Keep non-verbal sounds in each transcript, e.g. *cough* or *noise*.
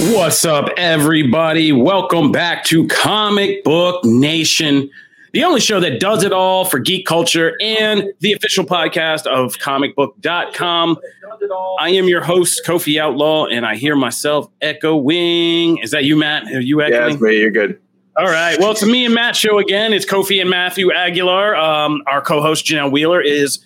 What's up, everybody? Welcome back to Comic Book Nation, the only show that does it all for geek culture and the official podcast of comicbook.com. I am your host, Kofi Outlaw, and I hear myself echoing. Is that you, Matt? Are you echoing? Yeah, that's me. You're good. All right. Well, it's me and Matt show again. It's Kofi and Matthew Aguilar. Um, our co-host Janelle Wheeler is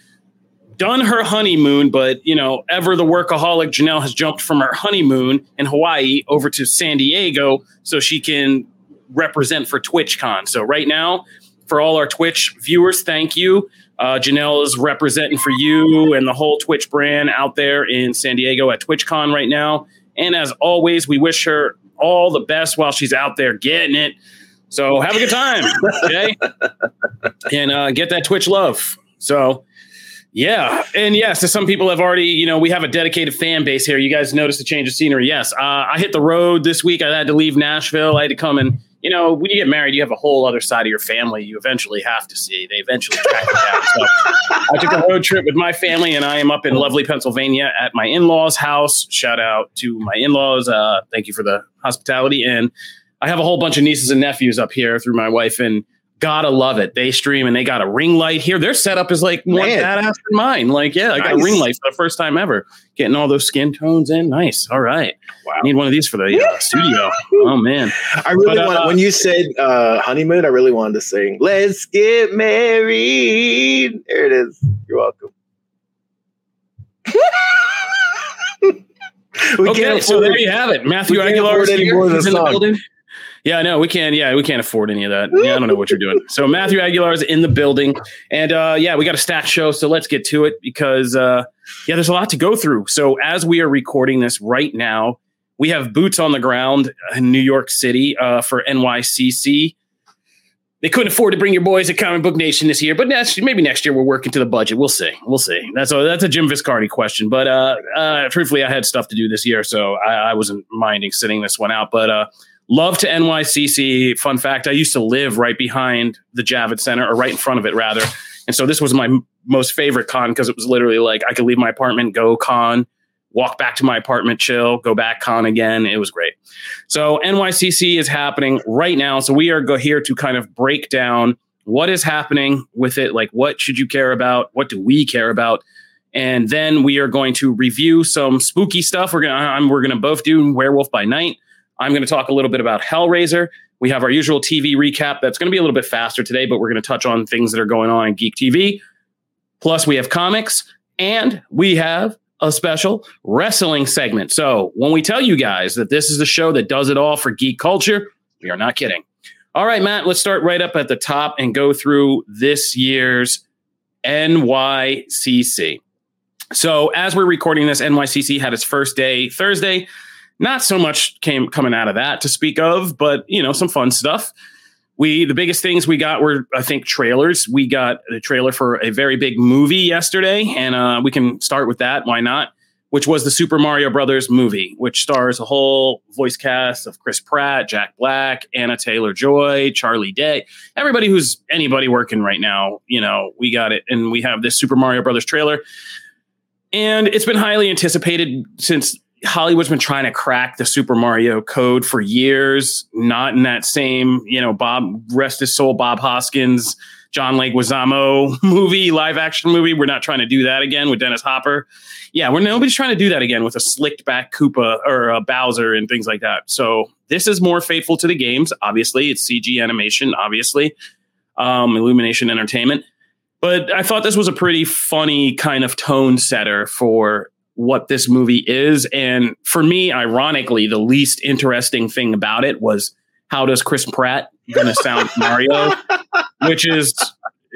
done her honeymoon, but you know, ever the workaholic Janelle has jumped from her honeymoon in Hawaii over to San Diego so she can represent for TwitchCon. So right now, for all our Twitch viewers, thank you. Uh, Janelle is representing for you and the whole Twitch brand out there in San Diego at TwitchCon right now. And as always, we wish her all the best while she's out there getting it. So have a good time, *laughs* okay? and uh, get that Twitch love. So yeah, and yes, so some people have already, you know, we have a dedicated fan base here. You guys noticed the change of scenery. Yes, uh, I hit the road this week. I had to leave Nashville. I had to come and, you know, when you get married, you have a whole other side of your family you eventually have to see. They eventually track you down. So I took a road trip with my family, and I am up in lovely Pennsylvania at my in-laws' house. Shout out to my in-laws. Uh, thank you for the hospitality. And I have a whole bunch of nieces and nephews up here through my wife and gotta love it. They stream and they got a ring light here. Their setup is like more Man. badass than mine. Like, yeah, I got a ring light for the first time ever. Getting all those skin tones in. Nice. All right. Wow. Need one of these for the uh, studio. Oh man. I really But, uh, want when you said uh, honeymoon, I really wanted to sing "Let's Get Married." There it is. You're welcome. *laughs* we okay, so there you have it. Matthew Aguilar is here. more of He's in the building. Yeah, no, we can't. Yeah, we can't afford any of that. Yeah, I don't know what you're doing. So Matthew Aguilar is in the building, and uh, yeah, we got a stat show. So let's get to it because uh, yeah, there's a lot to go through. So as we are recording this right now, we have boots on the ground in New York City uh, for NYCC. They couldn't afford to bring your boys to Comic Book Nation this year, but next, maybe next year we're working to the budget. We'll see. We'll see. That's a that's a Jim Viscardi question. But uh, uh, truthfully, I had stuff to do this year, so I, I wasn't minding sitting this one out. But uh, love to NYCC. Fun fact: I used to live right behind the Javits Center, or right in front of it, rather. And so this was my m- most favorite con because it was literally like I could leave my apartment, go con, walk back to my apartment, chill, go back con again. It was great. So NYCC is happening right now. So we are go here to kind of break down what is happening with it. Like, what should you care about? What do we care about? And then we are going to review some spooky stuff. We're gonna I'm, we're gonna both do Werewolf by Night. I'm going to talk a little bit about Hellraiser. We have our usual TV recap. That's going to be a little bit faster today, but we're going to touch on things that are going on in Geek TV. Plus, we have comics and we have a special wrestling segment. So, when we tell you guys that this is the show that does it all for geek culture, we are not kidding. All right, Matt, let's start right up at the top and go through this year's NYCC. So, as we're recording this, NYCC had its first day Thursday. Not so much came coming out of that to speak of, but you know, some fun stuff. We the biggest things we got were I think trailers. We got a trailer for a very big movie yesterday, and uh, we can start with that. Why not? Which was the Super Mario Brothers movie, which stars a whole voice cast of Chris Pratt, Jack Black, Anya Taylor Joy, Charlie Day, everybody who's anybody working right now. You know, we got it, and we have this Super Mario Brothers trailer, and it's been highly anticipated since Hollywood's been trying to crack the Super Mario code for years, not in that same, you know, Bob, rest his soul, Bob Hoskins John Leguizamo *laughs* movie, live action movie. We're not trying to do that again with Dennis Hopper. Yeah, we're nobody's trying to do that again with a slicked back Koopa or a Bowser and things like that. So this is more faithful to the games. Obviously, it's CG animation. Obviously, um, Illumination Entertainment. But I thought this was a pretty funny kind of tone setter for what this movie is. And for me, ironically, the least interesting thing about it was how does Chris Pratt going to sound Mario, *laughs* which is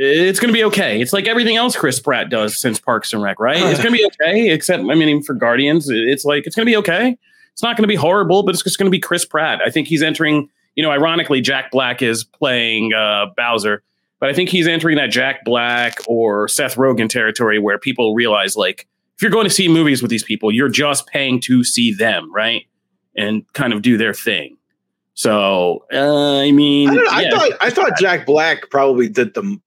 it's going to be okay. It's like everything else Chris Pratt does since Parks and Rec, right? It's going to be okay. Except, I mean, even for Guardians, it's like it's going to be okay. It's not going to be horrible, but it's just going to be Chris Pratt. I think he's entering. You know, ironically, Jack Black is playing uh, Bowser, but I think he's entering that Jack Black or Seth Rogen territory where people realize, like, if you're going to see movies with these people, you're just paying to see them, right? And kind of do their thing. So uh, I mean, I, yeah. I, thought I thought Jack Black probably did the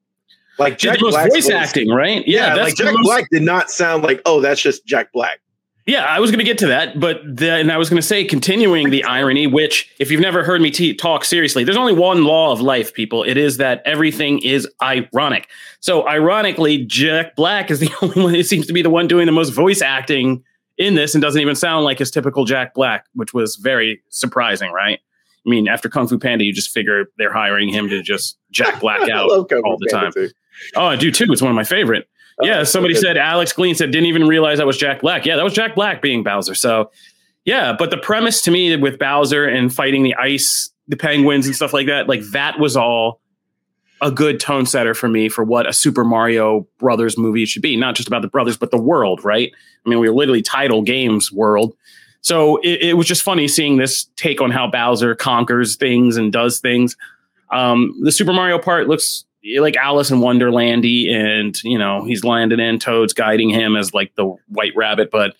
like Jack Black voice, voice acting, right? Yeah, yeah like Jack most, Black did not sound like oh that's just Jack Black. Yeah, I was going to get to that, but then I was going to say, continuing the irony, which, if you've never heard me t- talk seriously, there's only one law of life, people. It is that everything is ironic. So, ironically, Jack Black is the *laughs* only one. It seems to be the one doing the most voice acting in this, and doesn't even sound like his typical Jack Black, which was very surprising, right? I mean, after Kung Fu Panda, you just figure they're hiring him to just Jack Black *laughs* out all the time. Too. Oh, I do too. It's one of my favorite. Yeah, somebody said Alex Glean said didn't even realize that was Jack Black. Yeah, that was Jack Black being Bowser. So, yeah, but the premise to me with Bowser and fighting the ice, the penguins and stuff like that, like that was all a good tone setter for me for what a Super Mario Brothers movie should be. Not just about the brothers, but the world, right? I mean, we are literally title games world. So it, it, was just funny seeing this take on how Bowser conquers things and does things. Um, the Super Mario part looks like Alice in Wonderlandy, and you know he's landing in. Toad's guiding him as like the White Rabbit, but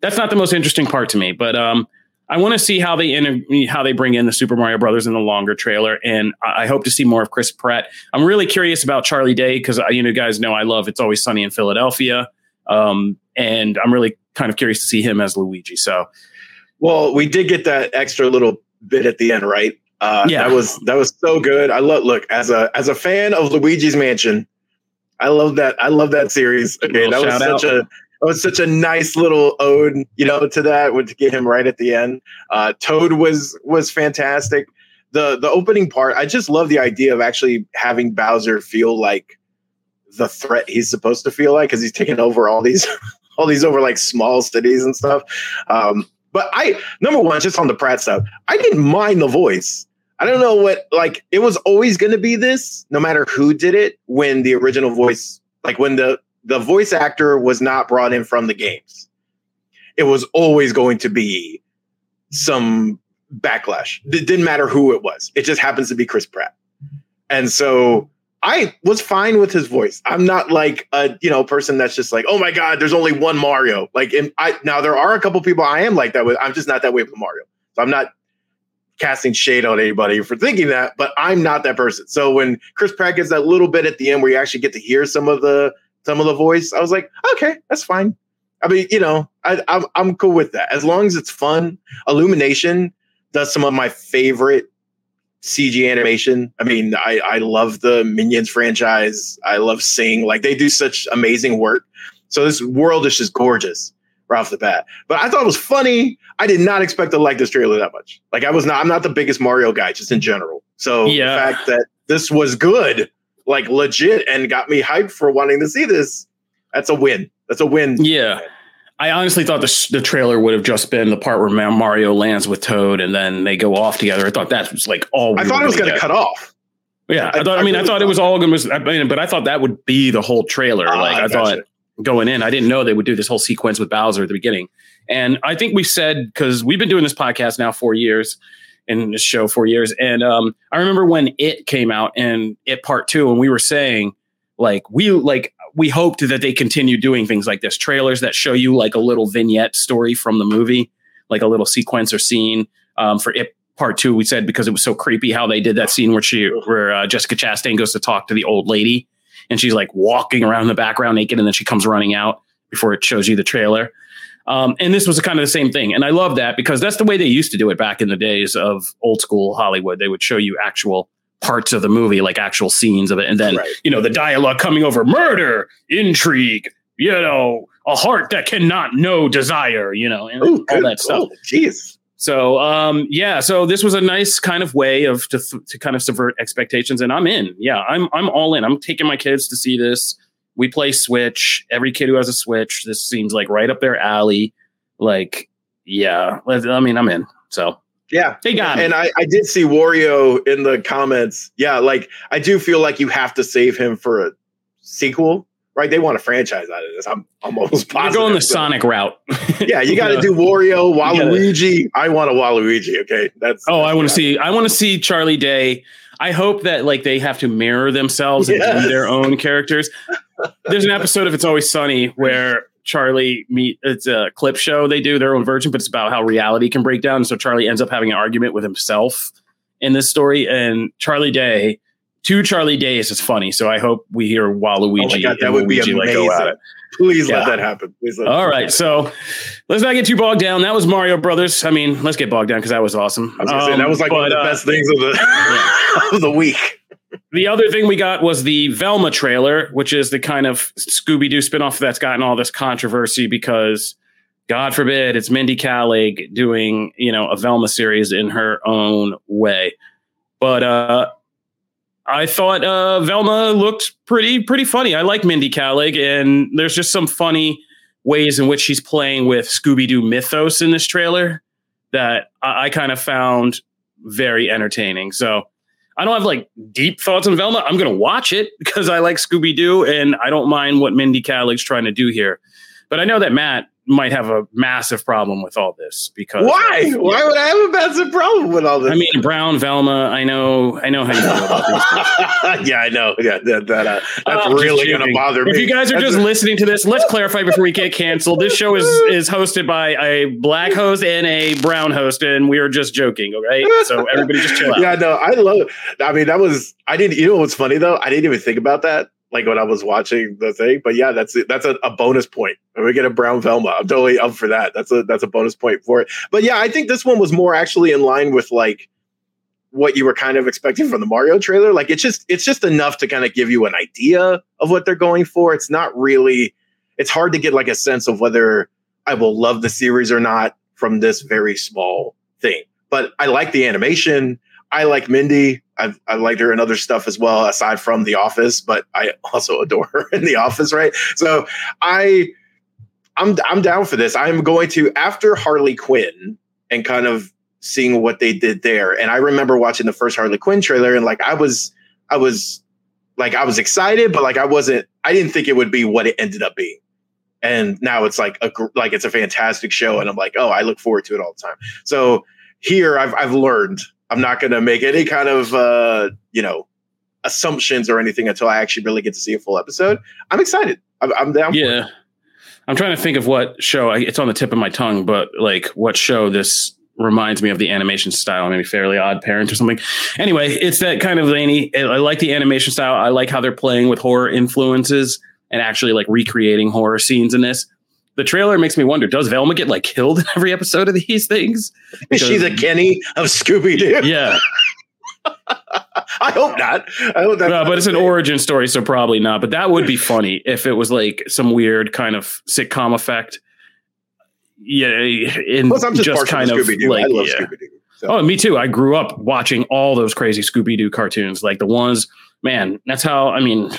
that's not the most interesting part to me. But um, I want to see how they inter- how they bring in the Super Mario Brothers in the longer trailer, and I hope to see more of Chris Pratt. I'm really curious about Charlie Day because uh, you know guys know I love It's Always Sunny in Philadelphia, um, and I'm really kind of curious to see him as Luigi. So, well, we did get that extra little bit at the end, right? Uh, yeah, that was that was so good. I love look as a as a fan of Luigi's Mansion. I love that. I love that series. Okay, that was such out. a that was such a nice little ode, you know, to that. Would to get him right at the end. Uh, Toad was was fantastic. The the opening part, I just love the idea of actually having Bowser feel like the threat he's supposed to feel like because he's taking over all these *laughs* all these over like small cities and stuff. Um, but I number one, just on the Pratt stuff, I didn't mind the voice. I don't know what like it was always going to be this, no matter who did it. When the original voice, like when the the voice actor was not brought in from the games, it was always going to be some backlash. It didn't matter who it was. It just happens to be Chris Pratt, and so I was fine with his voice. I'm not like a you know person that's just like, oh my god, there's only one Mario. Like, and I now there are a couple people I am like that with. I'm just not that way with Mario. So I'm not casting shade on anybody for thinking that, but I'm not that person. So when Chris Pratt gets that little bit at the end where you actually get to hear some of the some of the voice, I was like, okay, that's fine. I mean, you know, I, I'm I'm cool with that as long as it's fun. Illumination does some of my favorite CG animation. I mean, I, I love the Minions franchise. I love Sing. Like they do such amazing work. So this world is just gorgeous right off the bat. But I thought it was funny. I did not expect to like this trailer that much. Like I was not. I'm not the biggest Mario guy, just in general. So yeah. the fact that this was good, like legit, and got me hyped for wanting to see this, that's a win. That's a win. Yeah. I honestly thought the, the trailer would have just been the part where Mario lands with Toad and then they go off together. I thought that was like all. We I thought it was going to cut off. Yeah, I, I thought. I, I mean, I thought it was all going to. I mean, but I thought that would be the whole trailer. Uh, like I, thought going in, I didn't know they would do this whole sequence with Bowser at the beginning. And I think we said because we've been doing this podcast now four years, in this show four years, and um, I remember when it came out and it part two, and we were saying like we like we hoped that they continue doing things like this trailers that show you like a little vignette story from the movie like a little sequence or scene um, for it part two we said because it was so creepy how they did that scene where she where uh, jessica chastain goes to talk to the old lady and she's like walking around in the background naked and then she comes running out before it shows you the trailer um, and this was kind of the same thing and i love that because that's the way they used to do it back in the days of old school hollywood they would show you actual parts of the movie, like actual scenes of it, and then right. you know the dialogue coming over murder, intrigue, you know, a heart that cannot know desire, you know, and Ooh, all that stuff. Jeez. So um, yeah, so this was a nice kind of way of to, to kind of subvert expectations, and I'm in. Yeah, I'm I'm all in. I'm taking my kids to see this. We play Switch. Every kid who has a Switch, this seems like right up their alley. Like, yeah, I mean, I'm in. So yeah, they got And I, I did see Wario in the comments. Yeah, like I do feel like you have to save him for a sequel right? They want a franchise out of this. I'm, I'm almost positive. You're going the Sonic route. *laughs* yeah, you got to *laughs* do Wario, Waluigi. I want a Waluigi. Okay, that's. Oh, that's I want to see. I want to see Charlie Day. I hope that like they have to mirror themselves yes. and their own characters. There's an episode of It's Always Sunny where Charlie meet. It's a clip show they do their own version, but it's about how reality can break down. So Charlie ends up having an argument with himself in this story, and Charlie Day two Charlie Days is funny. So I hope we hear Waluigi. Oh my God, that would Luigi be amazing. Like Please yeah. let that happen. Let All right. So let's not get too bogged down. That was Mario Brothers. I mean, let's get bogged down because that was awesome. Was um, say, that was like but, one of the uh, best things of the, yeah. *laughs* of the week. The other thing we got was the Velma trailer, which is the kind of Scooby Doo spinoff that's gotten all this controversy because, God forbid, it's Mindy Kaling doing you know a Velma series in her own way. But uh, I thought uh, Velma looked pretty pretty funny. I like Mindy Kaling, and there's just some funny ways in which she's playing with Scooby Doo mythos in this trailer that I, I kind of found very entertaining. So I don't have like deep thoughts on Velma. I'm to watch it *laughs* because I like Scooby Doo, and I don't mind what Mindy Kaling's trying to do here. But I know that Matt might have a massive problem with all this because why? Why would I have a massive problem with all this? I mean, Brown Velma. I know. I know how you feel about these. *laughs* yeah, I know. Yeah, that, that uh, that's oh, really going to bother me. If you guys are that's just a- listening to this, let's clarify before we get canceled. This show is *laughs* is hosted by a black host and a brown host, and we are just joking. Okay, so everybody just chill *laughs* out. Yeah, no, I love. It. I mean, that was. I didn't. You know what's funny though? I didn't even think about that like when I was watching the thing. But yeah, that's that's a, a bonus point. When we get a brown Velma, I'm totally up for that. That's a that's a bonus point for it. But yeah, I think this one was more actually in line with like what you were kind of expecting from the Mario trailer. Like it's just it's just enough to kind of give you an idea of what they're going for. It's not really it's hard to get like a sense of whether I will love the series or not from this very small thing. But I like the animation. I like Mindy. I've I liked her in other stuff as well, aside from The Office, but I *laughs* also adore her in The Office, right? So I I'm I'm down for this. I'm going to after Harley Quinn and kind of seeing what they did there. And I remember watching the first Harley Quinn trailer and like I was I was like I was excited, but like I wasn't I didn't think it would be what it ended up being. And now it's like a like it's a fantastic show and I'm like, "Oh, I look forward to it all the time." So here I've I've learned I'm not going to make any kind of uh, you know assumptions or anything until I actually really get to see a full episode. I'm excited. I'm, I'm down. Yeah, I'm trying to think of what show. It's on the tip of my tongue, but like what show this reminds me of the animation style, maybe Fairly Odd Parent or something. Anyway, it's that kind of zany. I like the animation style. I like how they're playing with horror influences and actually like recreating horror scenes in this the trailer makes me wonder: Does Velma get like killed in every episode of these things? Because, Is she the Kenny of Scooby Doo? Yeah. *laughs* I hope not. I hope that. but it's an origin story, so probably not. But that would be funny if it was like some weird kind of sitcom effect. Yeah, in Plus, I'm just, just kind of like I love yeah. Scooby-Doo. So. Oh, me too. I grew up watching all those crazy Scooby Doo cartoons, like the ones. Man, that's how. I mean,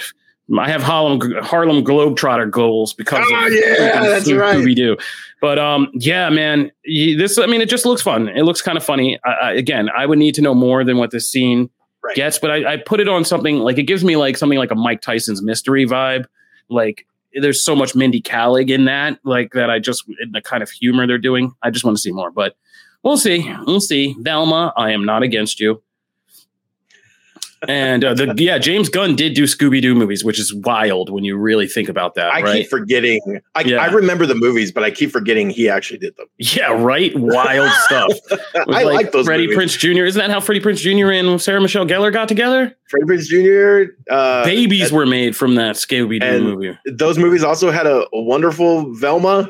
I have Harlem Harlem Globetrotter goals because oh, of yeah, that's right. Scooby Doo. But um, yeah, man, this I mean, it just looks fun. It looks kind of funny. I, again, I would need to know more than what this scene right. gets, but I, I put it on something like it gives me like something like a Mike Tyson's mystery vibe. Like there's so much Mindy Kaling in that, like that. I just in the kind of humor they're doing. I just want to see more, but we'll see. We'll see. Velma, I am not against you and uh, the yeah, James Gunn did do Scooby Doo movies, which is wild when you really think about that. I right? keep forgetting. I, yeah. I, remember the movies, but I keep forgetting he actually did them. Yeah, right. Wild *laughs* stuff. I like, like those. Freddie movies. Prinze Jr. Isn't that how Freddie Prinze Jr. and Sarah Michelle Gellar got together? Freddie Prinze Jr. Uh, Babies and, were made from that Scooby Doo movie. Those movies also had a, a wonderful Velma.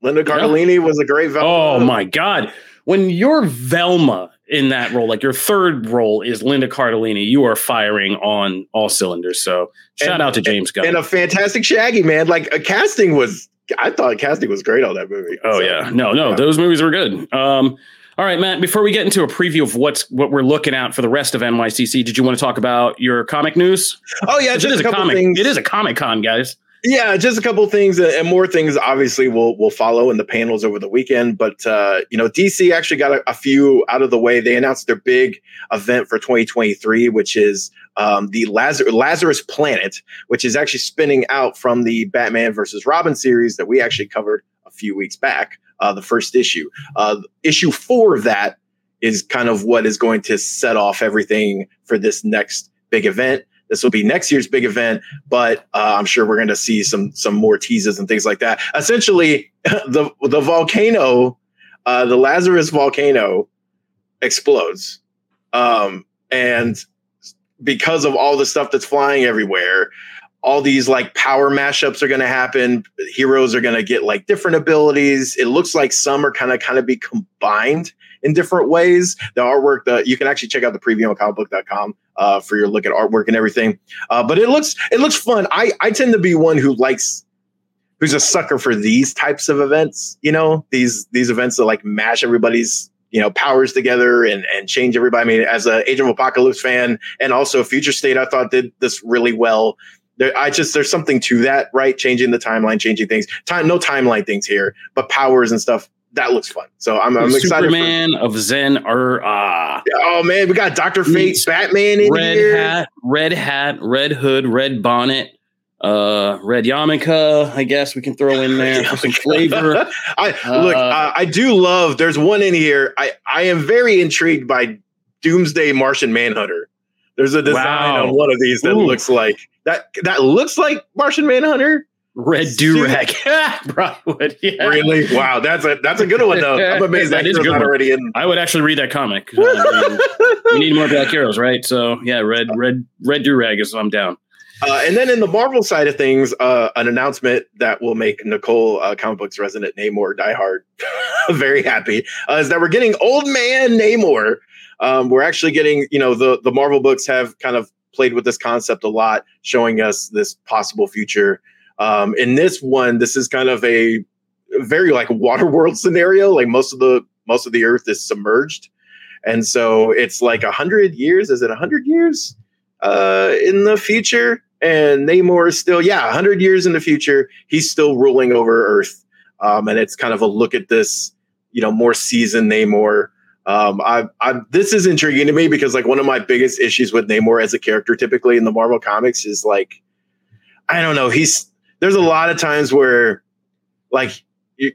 Linda Cardellini yeah. was a great Velma. Oh my god! When you're Velma in that role. Like your third role is Linda Cardellini. You are firing on all cylinders. So shout and, out to James Gunn. And a fantastic Shaggy, man. Like a casting was I thought casting was great on that movie. Oh so, yeah. No, no, yeah. those movies were good. Um all right, Matt, before we get into a preview of what's what we're looking at for the rest of NYCC, did you want to talk about your comic news? Oh yeah, just it is a, a comic. Things. It is a Comic Con, guys. Yeah, just a couple things and more things obviously will will follow in the panels over the weekend. But uh, you know, DC actually got a, a, few out of the way. They announced their big event for 2023, which is um, the Lazar- Lazarus Planet, which is actually spinning out from the Batman versus Robin series that we actually covered a few weeks back. Uh, the first issue, uh, issue four of that is kind of what is going to set off everything for this next big event. This will be next year's big event, but uh, I'm sure we're going to see some some more teases and things like that. Essentially, *laughs* the the volcano, uh, the Lazarus volcano, explodes, um, and because of all the stuff that's flying everywhere, all these like power mashups are going to happen. Heroes are going to get like different abilities. It looks like some are kind of kind of be combined in different ways. The artwork, that you can actually check out the preview on comicbook.com uh, for your look at artwork and everything. Uh, but it looks it looks fun. I I tend to be one who likes who's a sucker for these types of events. You know, these these events that like mash everybody's you know powers together and and change everybody. I mean, as a Age of Apocalypse fan and also Future State, I thought did this really well. There, I just there's something to that, right? Changing the timeline, changing things. Time, no timeline things here, but powers and stuff that looks fun. So I'm, I'm excited. Superman of Zen or ah. Oh man, we got Doctor Fate, Batman in red here. hat, red hat, red hood, red bonnet, uh, red yarmulke. I guess we can throw in *laughs* there for some flavor. *laughs* I uh, look, uh, I do love. There's one in here. I I am very intrigued by Doomsday Martian Manhunter. There's a design wow. on one of these that Ooh. looks like that. That looks like Martian Manhunter Red do rag, *laughs* Broadwood. Yeah. Really? Wow, that's a that's a good one though. I'm *laughs* amazed that, that is good already in. I would actually read that comic. Uh, we need more black heroes, right? So yeah, red red red do rag is I'm down. Uh, and then in the Marvel side of things, uh, an announcement that will make Nicole, uh, comic books resident Namor diehard, *laughs* very happy uh, is that we're getting old man Namor. Um, we're actually getting, you know, the the Marvel books have kind of played with this concept a lot, showing us this possible future um, in this one, this is kind of a very like water world scenario. Like most of the most of the Earth is submerged, and so it's like a hundred years. Is it a hundred years uh, in the future? And Namor is still, yeah, a hundred years in the future. He's still ruling over Earth, um, and it's kind of a look at this, you know, more seasoned Namor. Um, I, I, this is intriguing to me because like one of my biggest issues with Namor as a character, typically in the Marvel comics, is like, I don't know, he's there's a lot of times where like you,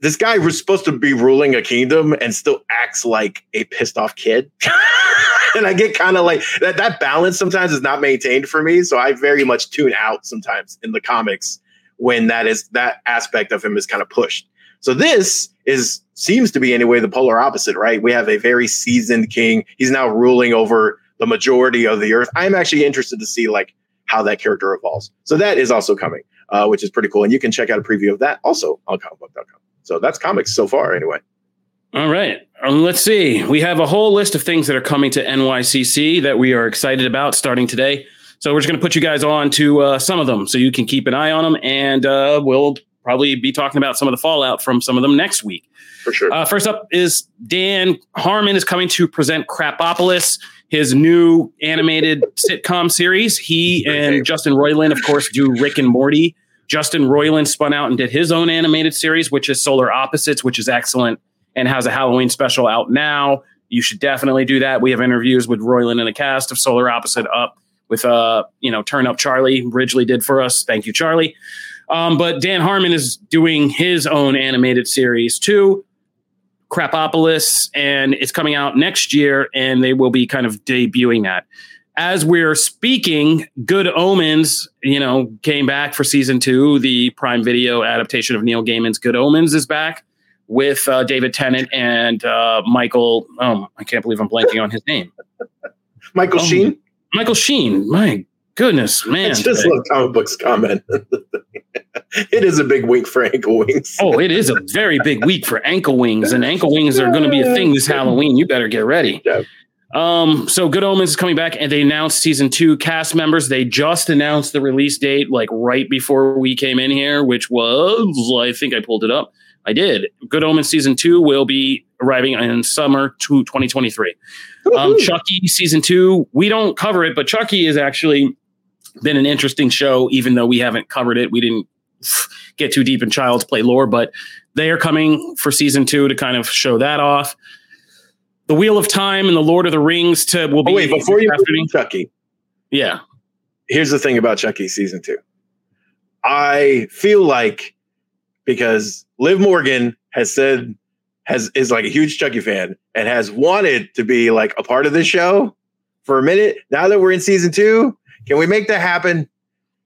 this guy was supposed to be ruling a kingdom and still acts like a pissed off kid. *laughs* and I get kind of like that that balance sometimes is not maintained for me. So I very much tune out sometimes in the comics when that is that aspect of him is kind of pushed. So this is seems to be anyway the polar opposite, right? We have a very seasoned king. He's now ruling over the majority of the earth. I'm actually interested to see like how that character evolves. So that is also coming uh, which is pretty cool. And you can check out a preview of that also on comicbook.com. So that's comics so far, anyway. All right. Um, let's see. We have a whole list of things that are coming to NYCC that we are excited about starting today. So we're just going to put you guys on to uh, some of them so you can keep an eye on them. And uh, we'll probably be talking about some of the fallout from some of them next week. For sure. Uh, first up is Dan Harmon is coming to present Krapopolis, his new animated sitcom series. He and Justin Roiland, of course, do Rick and Morty. Justin Roiland spun out and did his own animated series, which is Solar Opposites, which is excellent and has a Halloween special out now. You should definitely do that. We have interviews with Roiland and the cast of Solar Opposite up with uh, you know, Turn Up Charlie Ridgely did for us. Thank you, Charlie. Um, but Dan Harmon is doing his own animated series too. Krapopolis, and it's coming out next year, and they will be kind of debuting that. As we're speaking, Good Omens, you know, came back for season two. The Prime Video adaptation of Neil Gaiman's Good Omens is back with uh, David Tennant and uh, Michael. Oh, I can't believe I'm blanking on his name. *laughs* Michael oh, Sheen. Michael Sheen. My goodness, man! I just love comic books comment. *laughs* it is a big week for ankle wings. oh, it is a very big week for ankle wings, and ankle wings are going to be a thing this *laughs* Halloween. You better get ready. Yeah. Um, so Good Omens is coming back, and they announced season two cast members. They just announced the release date, like right before we came in here, which was I think I pulled it up. I did. Good Omens season two will be arriving in summer to 2023. Um, Chucky season two, we don't cover it, but Chucky has actually been an interesting show, even though we haven't covered it. We didn't get too deep in Child's Play lore, but they are coming for season two to kind of show that off. The Wheel of Time and the Lord of the Rings to will oh, be. Oh, wait, before you happening. Chucky. Yeah. Here's the thing about Chucky season two. I feel like because Liv Morgan has said has is like a huge Chucky fan and has wanted to be like a part of this show for a minute. Now that we're in season two, can we make that happen?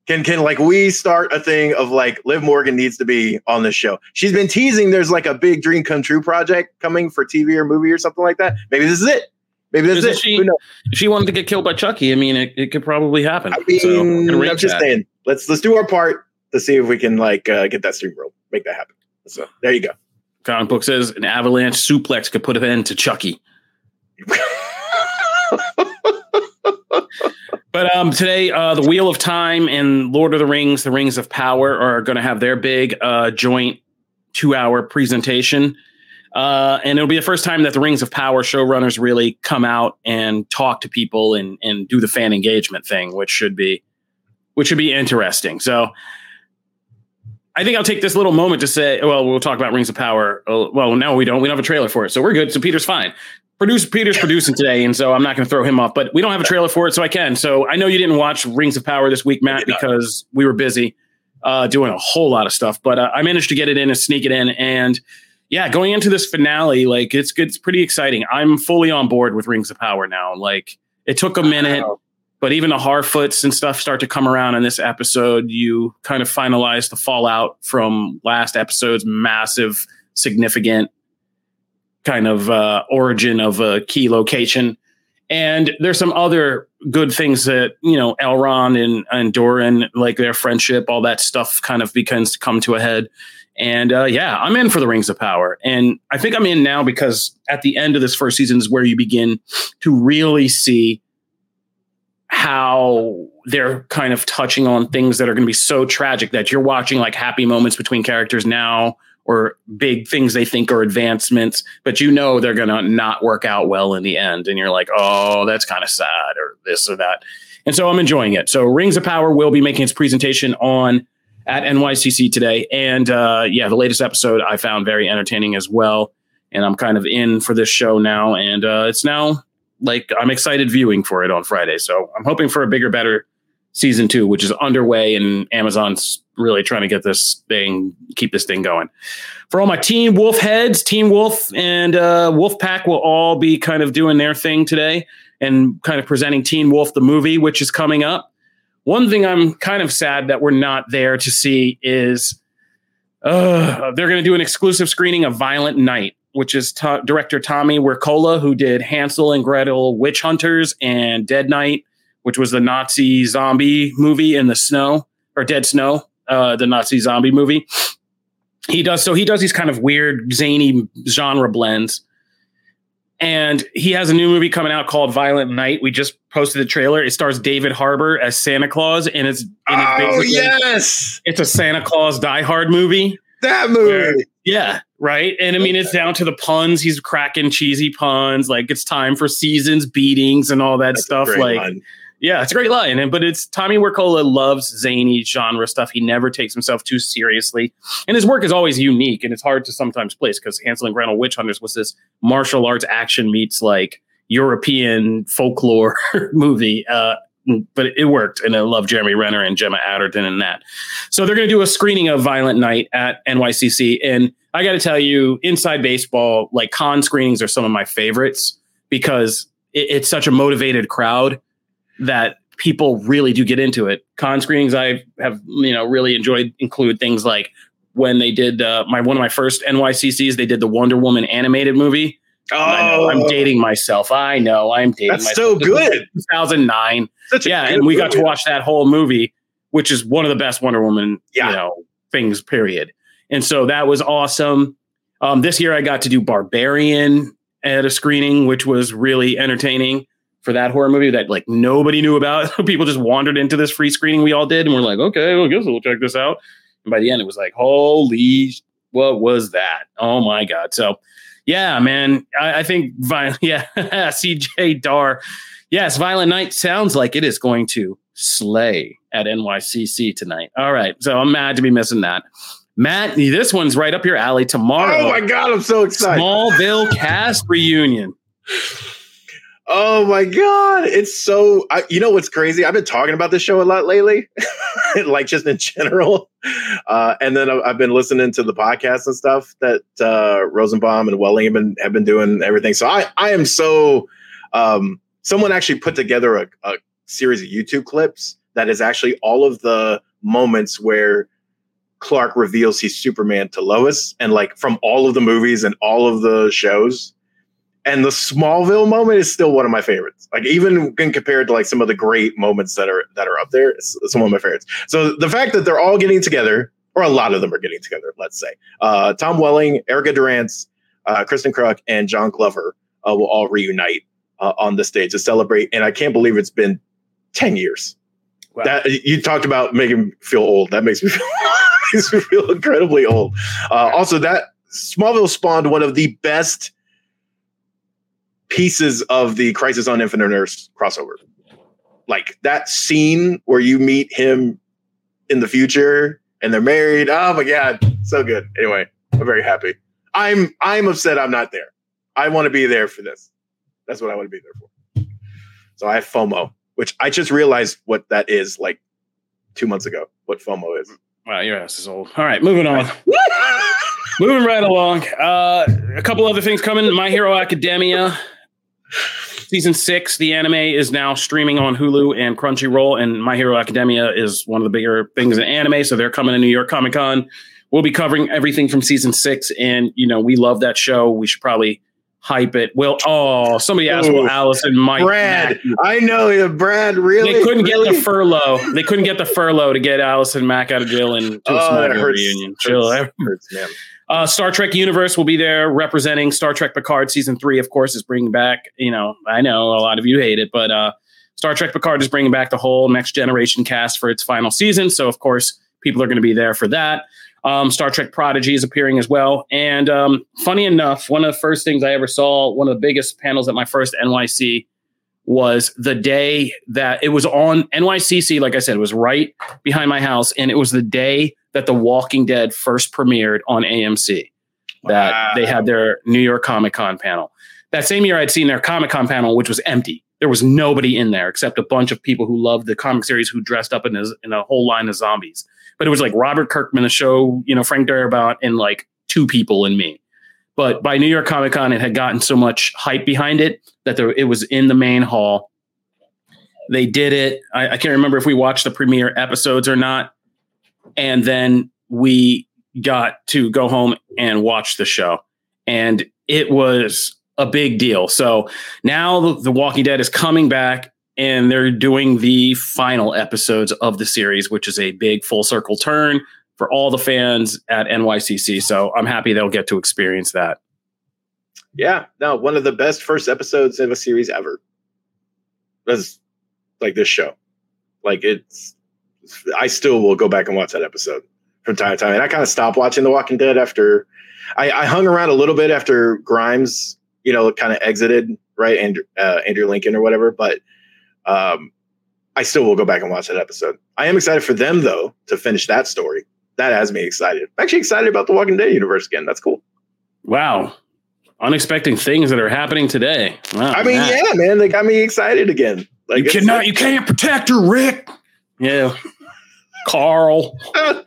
Can can like we start a thing of like Liv Morgan needs to be on this show? She's been teasing there's like a big dream come true project coming for TV or movie or something like that. Maybe this is it. Maybe this is it. She, if she wanted to get killed by Chucky, I mean, it, it could probably happen. I mean, so, I'm just that. saying, let's let's do our part to see if we can like uh, get that stream world, make that happen. So there you go. Comic book says an avalanche suplex could put an end to Chucky. *laughs* but um, today, uh, the Wheel of Time and Lord of the Rings, the Rings of Power, are going to have their big uh, joint two-hour presentation. Uh, and it'll be the first time that the Rings of Power showrunners really come out and talk to people and and do the fan engagement thing, which should be which should be interesting. So I think I'll take this little moment to say, well, we'll talk about Rings of Power. Uh, well, no, we don't. We don't have a trailer for it, so we're good. So Peter's fine. Producer Peter's producing today, and so I'm not going to throw him off. But we don't have a trailer for it, so I can. So I know you didn't watch Rings of Power this week, Matt, because we were busy uh, doing a whole lot of stuff. But uh, I managed to get it in and sneak it in, and yeah, going into this finale, like it's it's pretty exciting. I'm fully on board with Rings of Power now. Like it took a minute. Wow. But even the Harfoots and stuff start to come around in this episode. You kind of finalize the fallout from last episode's massive, significant kind of uh, origin of a key location. And there's some other good things that, you know, Elrond and, and Durin, like their friendship, all that stuff kind of begins to come to a head. And uh, yeah, I'm in for the Rings of Power. And I think I'm in now because at the end of this first season is where you begin to really see how they're kind of touching on things that are going to be so tragic that you're watching like happy moments between characters now or big things they think are advancements, but you know they're going to not work out well in the end. And you're like, oh, that's kind of sad or this or that. And so I'm enjoying it. So Rings of Power will be making its presentation on at NYCC today. And uh, yeah, the latest episode I found very entertaining as well. And I'm kind of in for this show now. And uh, it's now like I'm excited viewing for it on Friday. So I'm hoping for a bigger, better season two, which is underway, and Amazon's really trying to get this thing, keep this thing going. For all my Teen Wolf heads, Teen Wolf and uh, Wolf Pack will all be kind of doing their thing today and kind of presenting Teen Wolf the movie, which is coming up. One thing I'm kind of sad that we're not there to see is uh, they're going to do an exclusive screening of Violent Night which is t- director Tommy Wirkola, who did Hansel and Gretel Witch Hunters and Dead Night, which was the Nazi zombie movie in the snow or Dead Snow, uh, the Nazi zombie movie. He does so. He does these kind of weird, zany genre blends. And he has a new movie coming out called Violent Night. We just posted the trailer. It stars David Harbour as Santa Claus, and it's, and it's oh yes, it's a Santa Claus Die Hard movie. That movie, where, yeah, right? And I mean, it's down to the puns. He's cracking cheesy puns. Like it's time for seasons, beatings, and all that That's stuff. Like, line. Yeah, it's a great line. And but it's Tommy Wirkola loves zany genre stuff. He never takes himself too seriously, and his work is always unique. And it's hard to sometimes place because Hansel and Gretel Witch Hunters was this martial arts action meets like European folklore *laughs* movie. Uh, but it worked. And I love Jeremy Renner and Gemma Arterton in that. So they're going to do a screening of Violent Night at NYCC. And I got to tell you, inside baseball, like con screenings are some of my favorites because it, it's such a motivated crowd that people really do get into it. Con screenings I have, you know, really enjoyed include things like when they did uh, my one of my first NYCCs, they did the Wonder Woman animated movie. Oh, I'm dating myself. I know I'm dating. That's myself. so good. 2009. yeah, and we got to watch that whole movie, which is one of the best Wonder Woman, yeah. you know, things. Period. And so that was awesome. Um, this year I got to do Barbarian at a screening, which was really entertaining for that horror movie that like nobody knew about. *laughs* People just wandered into this free screening we all did, and we're like, okay, well, I guess we'll check this out. And by the end, it was like, holy, what was that? Oh my god! So, yeah, man, I, I think, *laughs* yeah, *laughs* CJ Dar, yes, Violent Night sounds like it is going to slay at NYCC tonight. All right, so I'm mad to be missing that. Matt, this one's right up your alley tomorrow. Oh my god, I'm so excited! Smallville cast reunion. Oh my god, it's so. I, you know what's crazy? I've been talking about this show a lot lately, *laughs* like just in general. Uh, and then I've been listening to the podcast and stuff that uh, Rosenbaum and Welling have been, have been doing everything. So I I am so. Um, someone actually put together a, a series of YouTube clips that is actually all of the moments where Clark reveals he's Superman to Lois, and like from all of the movies and all of the shows and the Smallville moment is still one of my favorites. Like even when compared to like some of the great moments that are that are up there, it's, it's one of my favorites. So the fact that they're all getting together, or a lot of them are getting together, let's say, uh, Tom Welling, Erica Durance, uh, Kristin Kreuk, and John Glover uh, will all reunite uh, on the stage to celebrate. And I can't believe it's been ten years. Wow. That you talked about making me feel old. That makes me *laughs* feel, makes me feel incredibly old. Uh, also, that Smallville spawned one of the best pieces of the Crisis on Infinite Earths crossover. Like that scene where you meet him in the future and they're married. Oh my god, so good. Anyway, I'm very happy. I'm I'm upset I'm not there. I want to be there for this. That's what I want to be there for. So I have FOMO, which I just realized what that is like two months ago. What FOMO is. Wow, your ass is old. All right, moving on. *laughs* moving right along. Uh, a couple other things coming. My Hero Academia season six, the anime is now streaming on Hulu and Crunchyroll, and My Hero Academia is one of the bigger things in anime. So they're coming to New York Comic Con. We'll be covering everything from season six, and you know we love that show. We should probably hype it. Well, oh, somebody asked, "Well, Allison Mike, Brad, I know you, Brad. Really? They couldn't really? get the furlough. They couldn't get the furlough to get Allison Mack out of jail and to a oh, reunion. Chill, hurts, man. Uh, Star Trek Universe will be there representing Star Trek Picard season three. Of course, is bringing back. You know, I know a lot of you hate it, but uh, Star Trek Picard is bringing back the whole next generation cast for its final season. So, of course, people are going to be there for that. Um, Star Trek Prodigy is appearing as well. And um, funny enough, one of the first things I ever saw, one of the biggest panels at my first NYC was the day that it was on NYCC. Like I said, it was right behind my house, and it was the day that The Walking Dead first premiered on AMC. That wow. they had their New York Comic Con panel. That same year, I'd seen their Comic Con panel, which was empty. There was nobody in there except a bunch of people who loved the comic series who dressed up in a, in a whole line of zombies. But it was like Robert Kirkman, the show, you know, Frank Darabont, and like two people and me. But by New York Comic Con, it had gotten so much hype behind it that there, it was in the main hall. They did it. I, I can't remember if we watched the premiere episodes or not, and then we got to go home and watch the show. And it was a big deal. So now the walking dead is coming back and they're doing the final episodes of the series which is a big full circle turn for all the fans at nycc so i'm happy they'll get to experience that. Yeah no one of the best first episodes of a series ever. Was like this show. Like it's I still will go back and watch that episode from time to time. And I kind of stopped watching The Walking Dead after I, I, hung around a little bit after Grimes, you know, kind of exited, right? And uh, Andrew Lincoln or whatever. But um, I still will go back and watch that episode. I am excited for them though to finish that story. That has me excited. I'm actually excited about the Walking Dead universe again. That's cool. Wow. Unexpected things that are happening today. Wow, I mean, yeah, man, they got me excited again. Like you cannot, like, you can't protect her, Rick. Yeah. Carl.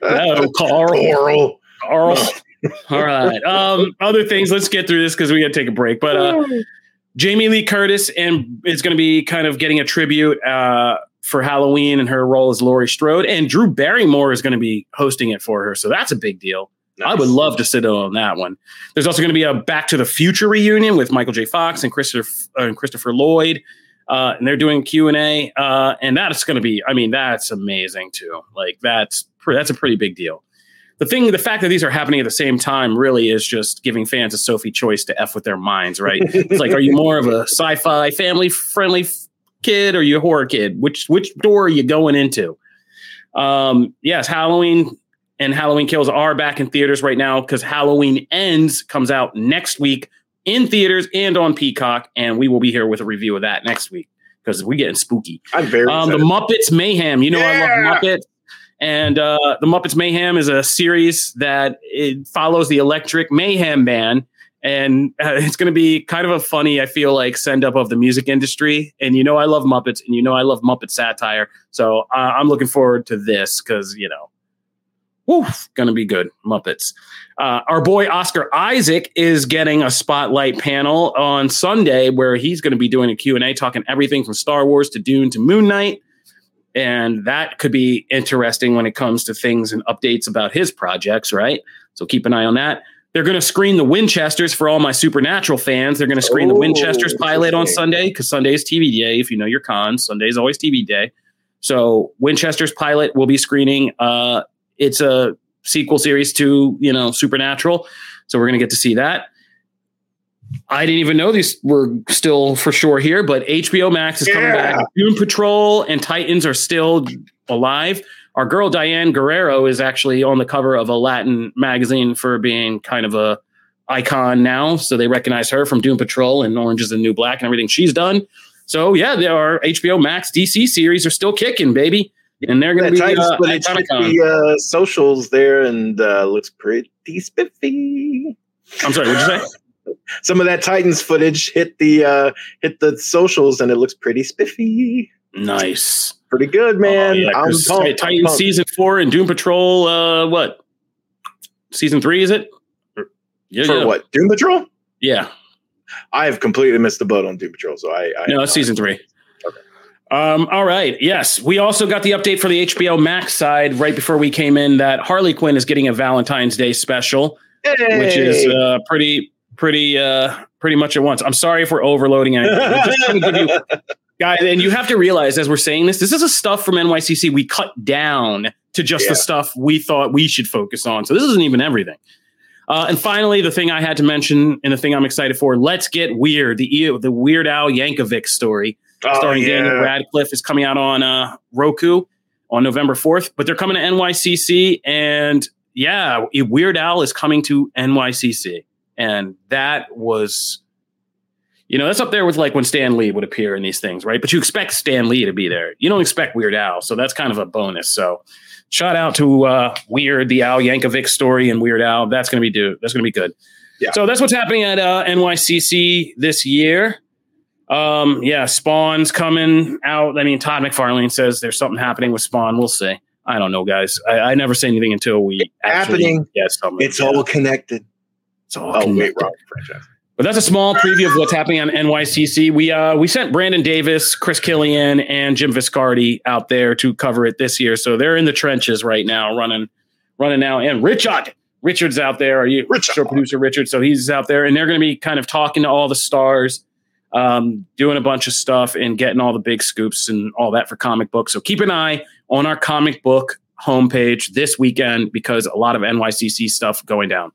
No, Carl. Carl. Carl. All right. Um, other things. Let's get through this because we got to take a break. But uh, Jamie Lee Curtis and is going to be kind of getting a tribute uh, for Halloween and her role as Laurie Strode, and Drew Barrymore is going to be hosting it for her. So that's a big deal. Nice. I would love to sit on that one. There's also going to be a Back to the Future reunion with Michael J. Fox and Christopher uh, and Christopher Lloyd uh, and they're doing Q and A, uh, and that's going to be. I mean, that's amazing too. Like that's that's a pretty big deal. the thing, the fact that these are happening at the same time really is just giving fans a Sophie choice to f with their minds, right? *laughs* it's like, are you more of a sci-fi, family-friendly kid, or you a horror kid? Which which door are you going into? Um, yes, Halloween and Halloween Kills are back in theaters right now because Halloween Ends comes out next week in theaters and on Peacock, and we will be here with a review of that next week because we're getting spooky. I'm very um, the Muppets Mayhem. You know yeah! I love Muppets. And uh, the Muppets Mayhem is a series that it follows the Electric Mayhem Band, and uh, it's going to be kind of a funny, I feel like, send up of the music industry. And you know, I love Muppets, and you know, I love Muppet satire. So uh, I'm looking forward to this because you know, woof, gonna be good. Muppets. Uh, our boy Oscar Isaac is getting a spotlight panel on Sunday where he's going to be doing a Q&A talking everything from Star Wars to Dune to Moon Knight. And that could be interesting when it comes to things and updates about his projects, right? So keep an eye on that. They're going to screen the Winchesters for all my Supernatural fans. They're going to screen oh, the Winchesters pilot on Sunday because Sunday is TV day. If you know your cons, Sunday is always TV day. So Winchester's pilot will be screening. Uh, it's a sequel series to you know Supernatural, so we're going to get to see that. I didn't even know these were still for sure here, but HBO Max is yeah. coming back. Doom Patrol and Titans are still alive. Our girl Diane Guerrero is actually on the cover of a Latin magazine for being kind of a icon now. So they recognize her from Doom Patrol and Orange is the New Black and everything she's done. So yeah, there are HBO Max DC series are still kicking, baby. And they're going to be uh, the uh, socials there and uh, looks pretty spiffy. I'm sorry, what'd you say? *laughs* some of that Titans footage hit the uh, hit the socials, and it looks pretty spiffy. Nice, pretty good, man. Oh, yeah, Titans season four and Doom Patrol. Uh, what season three is it? Yeah, For yeah. what Doom Patrol? Yeah, I have completely missed the boat on Doom Patrol, so I, I no, it's season three. Um, all right. Yes, we also got the update for the HBO Max side right before we came in that Harley Quinn is getting a Valentine's Day special, hey. which is uh, pretty pretty uh pretty much at once. I'm sorry if we're overloading anything. We're just trying to give you *laughs* guys, and you have to realize as we're saying this, this is a stuff from NYCC we cut down to just yeah. the stuff we thought we should focus on. So this isn't even everything. Uh, and finally, the thing I had to mention and the thing I'm excited for, let's get weird. The the Weird Al Yankovic story oh, starring yeah. Daniel Radcliffe is coming out on uh, Roku on November 4th, but they're coming to NYCC and yeah, Weird Al is coming to NYCC. And that was, you know, that's up there with like when Stan Lee would appear in these things, right? But you expect Stan Lee to be there. You don't expect Weird Al. So that's kind of a bonus. So shout out to uh, Weird, the Al Yankovic story and Weird Al. That's going to be do. That's going to be good. Yeah. So that's what's happening at uh, NYCC this year. Um, yeah, Spawn's coming out. I mean, Todd McFarlane says there's something happening with Spawn. We'll see. I don't know, guys. I, I never say anything until we it's happening. Something. It's yeah. all connected. So oh wait, wrong franchise. But that's a small preview of what's happening on NYCC. We uh, we sent Brandon Davis, Chris Killian, and Jim Viscardi out there to cover it this year. So they're in the trenches right now, running running now. And Richard, Richard's out there. Are you Richard. show producer Richard? So he's out there, and they're going to be kind of talking to all the stars, um, doing a bunch of stuff, and getting all the big scoops and all that for comic books. So keep an eye on our comic book homepage this weekend because a lot of NYCC stuff going down.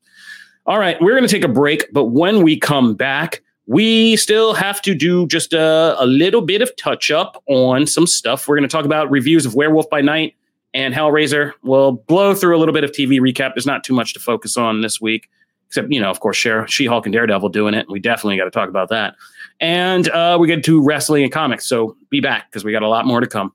All right, we're going to take a break, but when we come back, we still have to do just a, a little bit of touch up on some stuff. We're going to talk about reviews of Werewolf by Night and Hellraiser. We'll blow through a little bit of TV recap. There's not too much to focus on this week, except, you know, of course, She Hulk and Daredevil doing it. We definitely got to talk about that. And uh, we get to wrestling and comics. So be back because we got a lot more to come.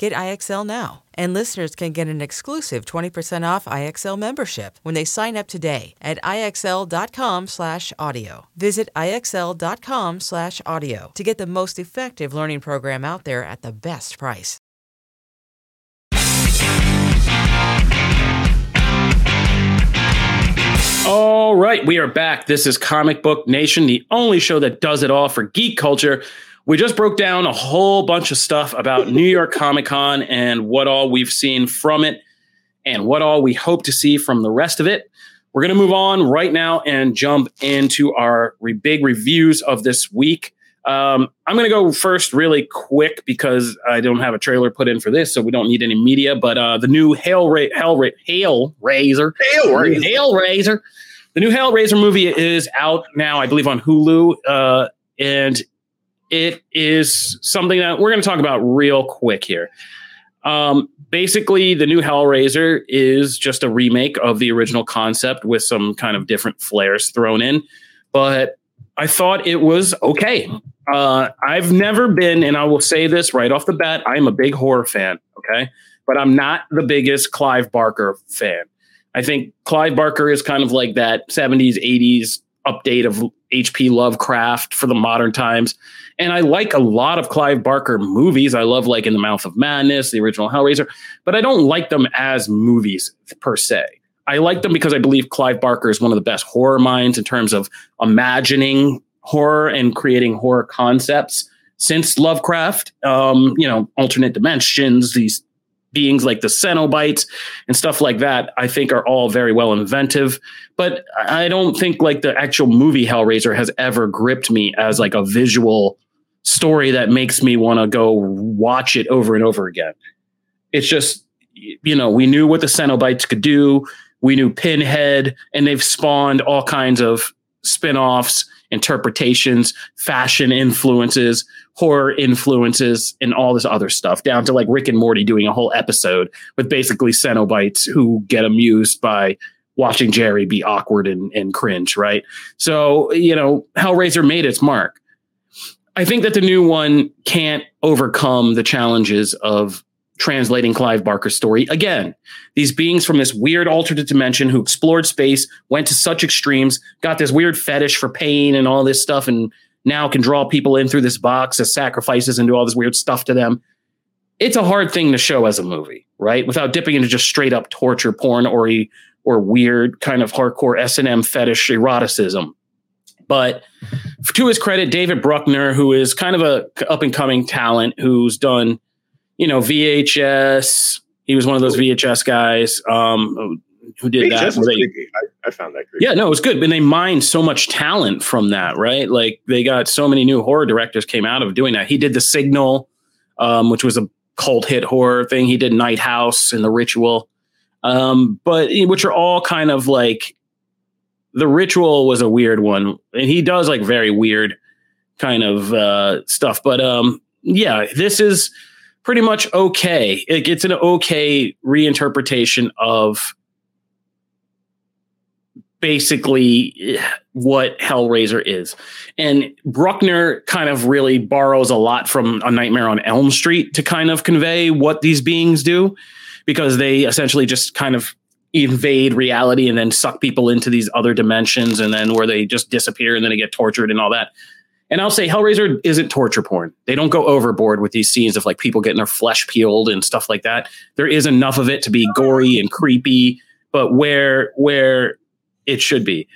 Get IXL now. And listeners can get an exclusive 20% off IXL membership when they sign up today at IXL.com/audio. Visit IXL.com/audio to get the most effective learning program out there at the best price. All right, we are back. This is Comic Book Nation, the only show that does it all for geek culture. We just broke down a whole bunch of stuff about New York Comic Con and what all we've seen from it and what all we hope to see from the rest of it. We're going to move on right now and jump into our re- big reviews of this week. Um, I'm going to go first really quick because I don't have a trailer put in for this, so we don't need any media. But uh, the new Hail Ra- Hell Ra- Hail Razor, Hellraiser. Hellraiser, the new Hellraiser movie is out now, I believe, on Hulu, uh, and it is something that we're going to talk about real quick here. Um, basically, the new Hellraiser is just a remake of the original concept with some kind of different flares thrown in. But I thought it was okay. Uh, I've never been, and I will say this right off the bat, I'm a big horror fan, okay? But I'm not the biggest Clive Barker fan. I think Clive Barker is kind of like that 70s, 80s update of H.P. Lovecraft for the modern times. And I like a lot of Clive Barker movies. I love like In the Mouth of Madness, the original Hellraiser, but I don't like them as movies per se. I like them because I believe Clive Barker is one of the best horror minds in terms of imagining horror and creating horror concepts since Lovecraft. Um, you know, alternate dimensions, these beings like the Cenobites and stuff like that, I think are all very well inventive. But I don't think like the actual movie Hellraiser has ever gripped me as like a visual story that makes me want to go watch it over and over again. It's just, you know, we knew what the Cenobites could do. We knew Pinhead, and they've spawned all kinds of spin offs, interpretations, fashion influences, horror influences, and all this other stuff, down to like Rick and Morty doing a whole episode with basically Cenobites who get amused by watching Jerry be awkward and, and cringe, right? So, you know, Hellraiser made its mark. I think that the new one can't overcome the challenges of translating Clive Barker's story. Again, these beings from this weird alternate dimension who explored space, went to such extremes, got this weird fetish for pain and all this stuff, and now can draw people in through this box as sacrifices and do all this weird stuff to them. It's a hard thing to show as a movie, right? Without dipping into just straight up torture porn or or weird kind of hardcore S and M fetish eroticism. But to his credit, David Bruckner, who is kind of a up and coming talent, who's done you know, VHS. He was one of those VHS guys um, who did VHS that. They, I, I, found that creepy. Yeah, no, it was good. And they mined so much talent from that, right? Like they got so many new horror directors came out of doing that. He did The Signal, um, which was a cult hit horror thing. He did Night House and The Ritual, um, but which are all kind of like The Ritual was a weird one, and he does like very weird kind of uh, stuff. But um, yeah, this is pretty much okay. It gets an okay reinterpretation of basically eh, what Hellraiser is. And Bruckner kind of really borrows a lot from A Nightmare on Elm Street to kind of convey what these beings do because they essentially just kind of invade reality and then suck people into these other dimensions and then where they just disappear and then they get tortured and all that. And I'll say Hellraiser isn't torture porn. They don't go overboard with these scenes of like people getting their flesh peeled and stuff like that. There is enough of it to be gory and creepy, but where where it should be.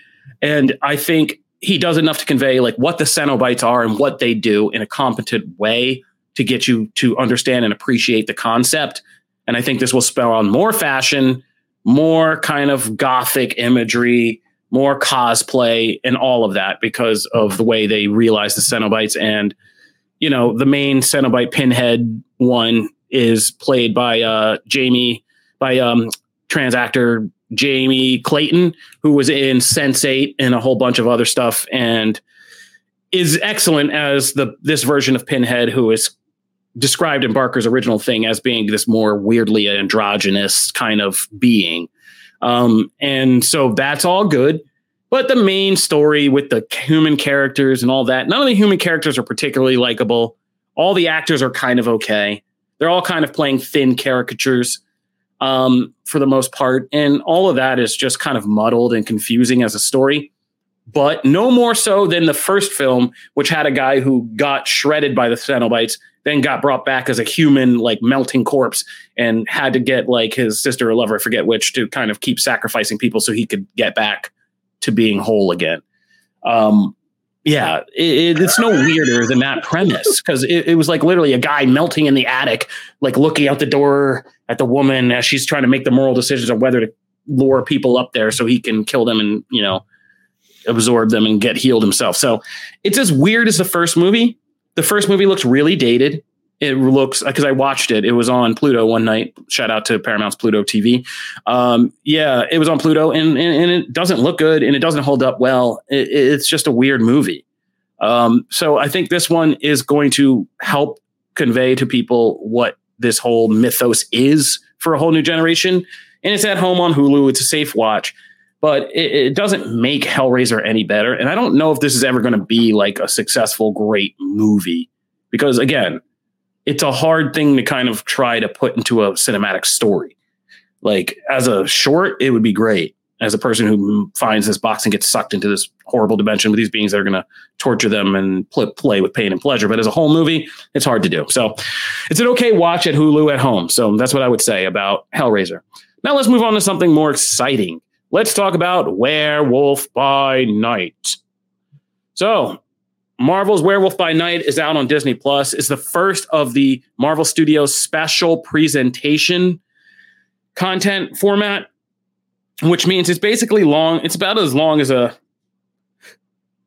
And I think he does enough to convey like what the Cenobites are and what they do in a competent way to get you to understand and appreciate the concept. And I think this will spell on more fashion, more kind of gothic imagery, more cosplay and all of that because of the way they realize the Cenobites. And, you know, the main Cenobite pinhead one is played by uh, Jamie, by um, trans actor Jamie Clayton, who was in Sense8 and a whole bunch of other stuff and is excellent as the this version of Pinhead who is described in Barker's original thing as being this more weirdly androgynous kind of being. Um, and so that's all good. But the main story with the human characters and all that, none of the human characters are particularly likable. All the actors are kind of okay. They're all kind of playing thin caricatures um, for the most part. And all of that is just kind of muddled and confusing as a story. But no more so than the first film, which had a guy who got shredded by the Cenobites then got brought back as a human, like melting corpse, and had to get like his sister or lover, I forget which, to kind of keep sacrificing people so he could get back to being whole again. Um, yeah, uh, it, it's no weirder than that premise because it, it, was like literally a guy melting in the attic, like looking out the door at the woman as she's trying to make the moral decisions of whether to lure people up there so he can kill them and you know absorb them and get healed himself. So it's as weird as the first movie, the first movie looks really dated. It looks because I watched it. It was on Pluto one night. Shout out to Paramount's Pluto TV. Um, yeah, it was on Pluto, and, and, and it doesn't look good, and it doesn't hold up well. It, it's just a weird movie. Um, so I think this one is going to help convey to people what this whole mythos is for a whole new generation. And it's at home on Hulu. It's a safe watch but it, it, doesn't make Hellraiser any better. And I don't know if this is ever going to be like a successful, great movie because, again, it's a hard thing to kind of try to put into a cinematic story. Like as a short, it would be great. As a person who finds this box and gets sucked into this horrible dimension with these beings that are going to torture them and pl- play with pain and pleasure, but as a whole movie, it's hard to do. So, it's an okay watch at Hulu at home. So that's what I would say about Hellraiser. Now let's move on to something more exciting let's talk about Werewolf by Night. So, Marvel's Werewolf by Night is out on Disney Plus. It's the first of the Marvel Studios special presentation content format, which means it's basically long. It's about as long as a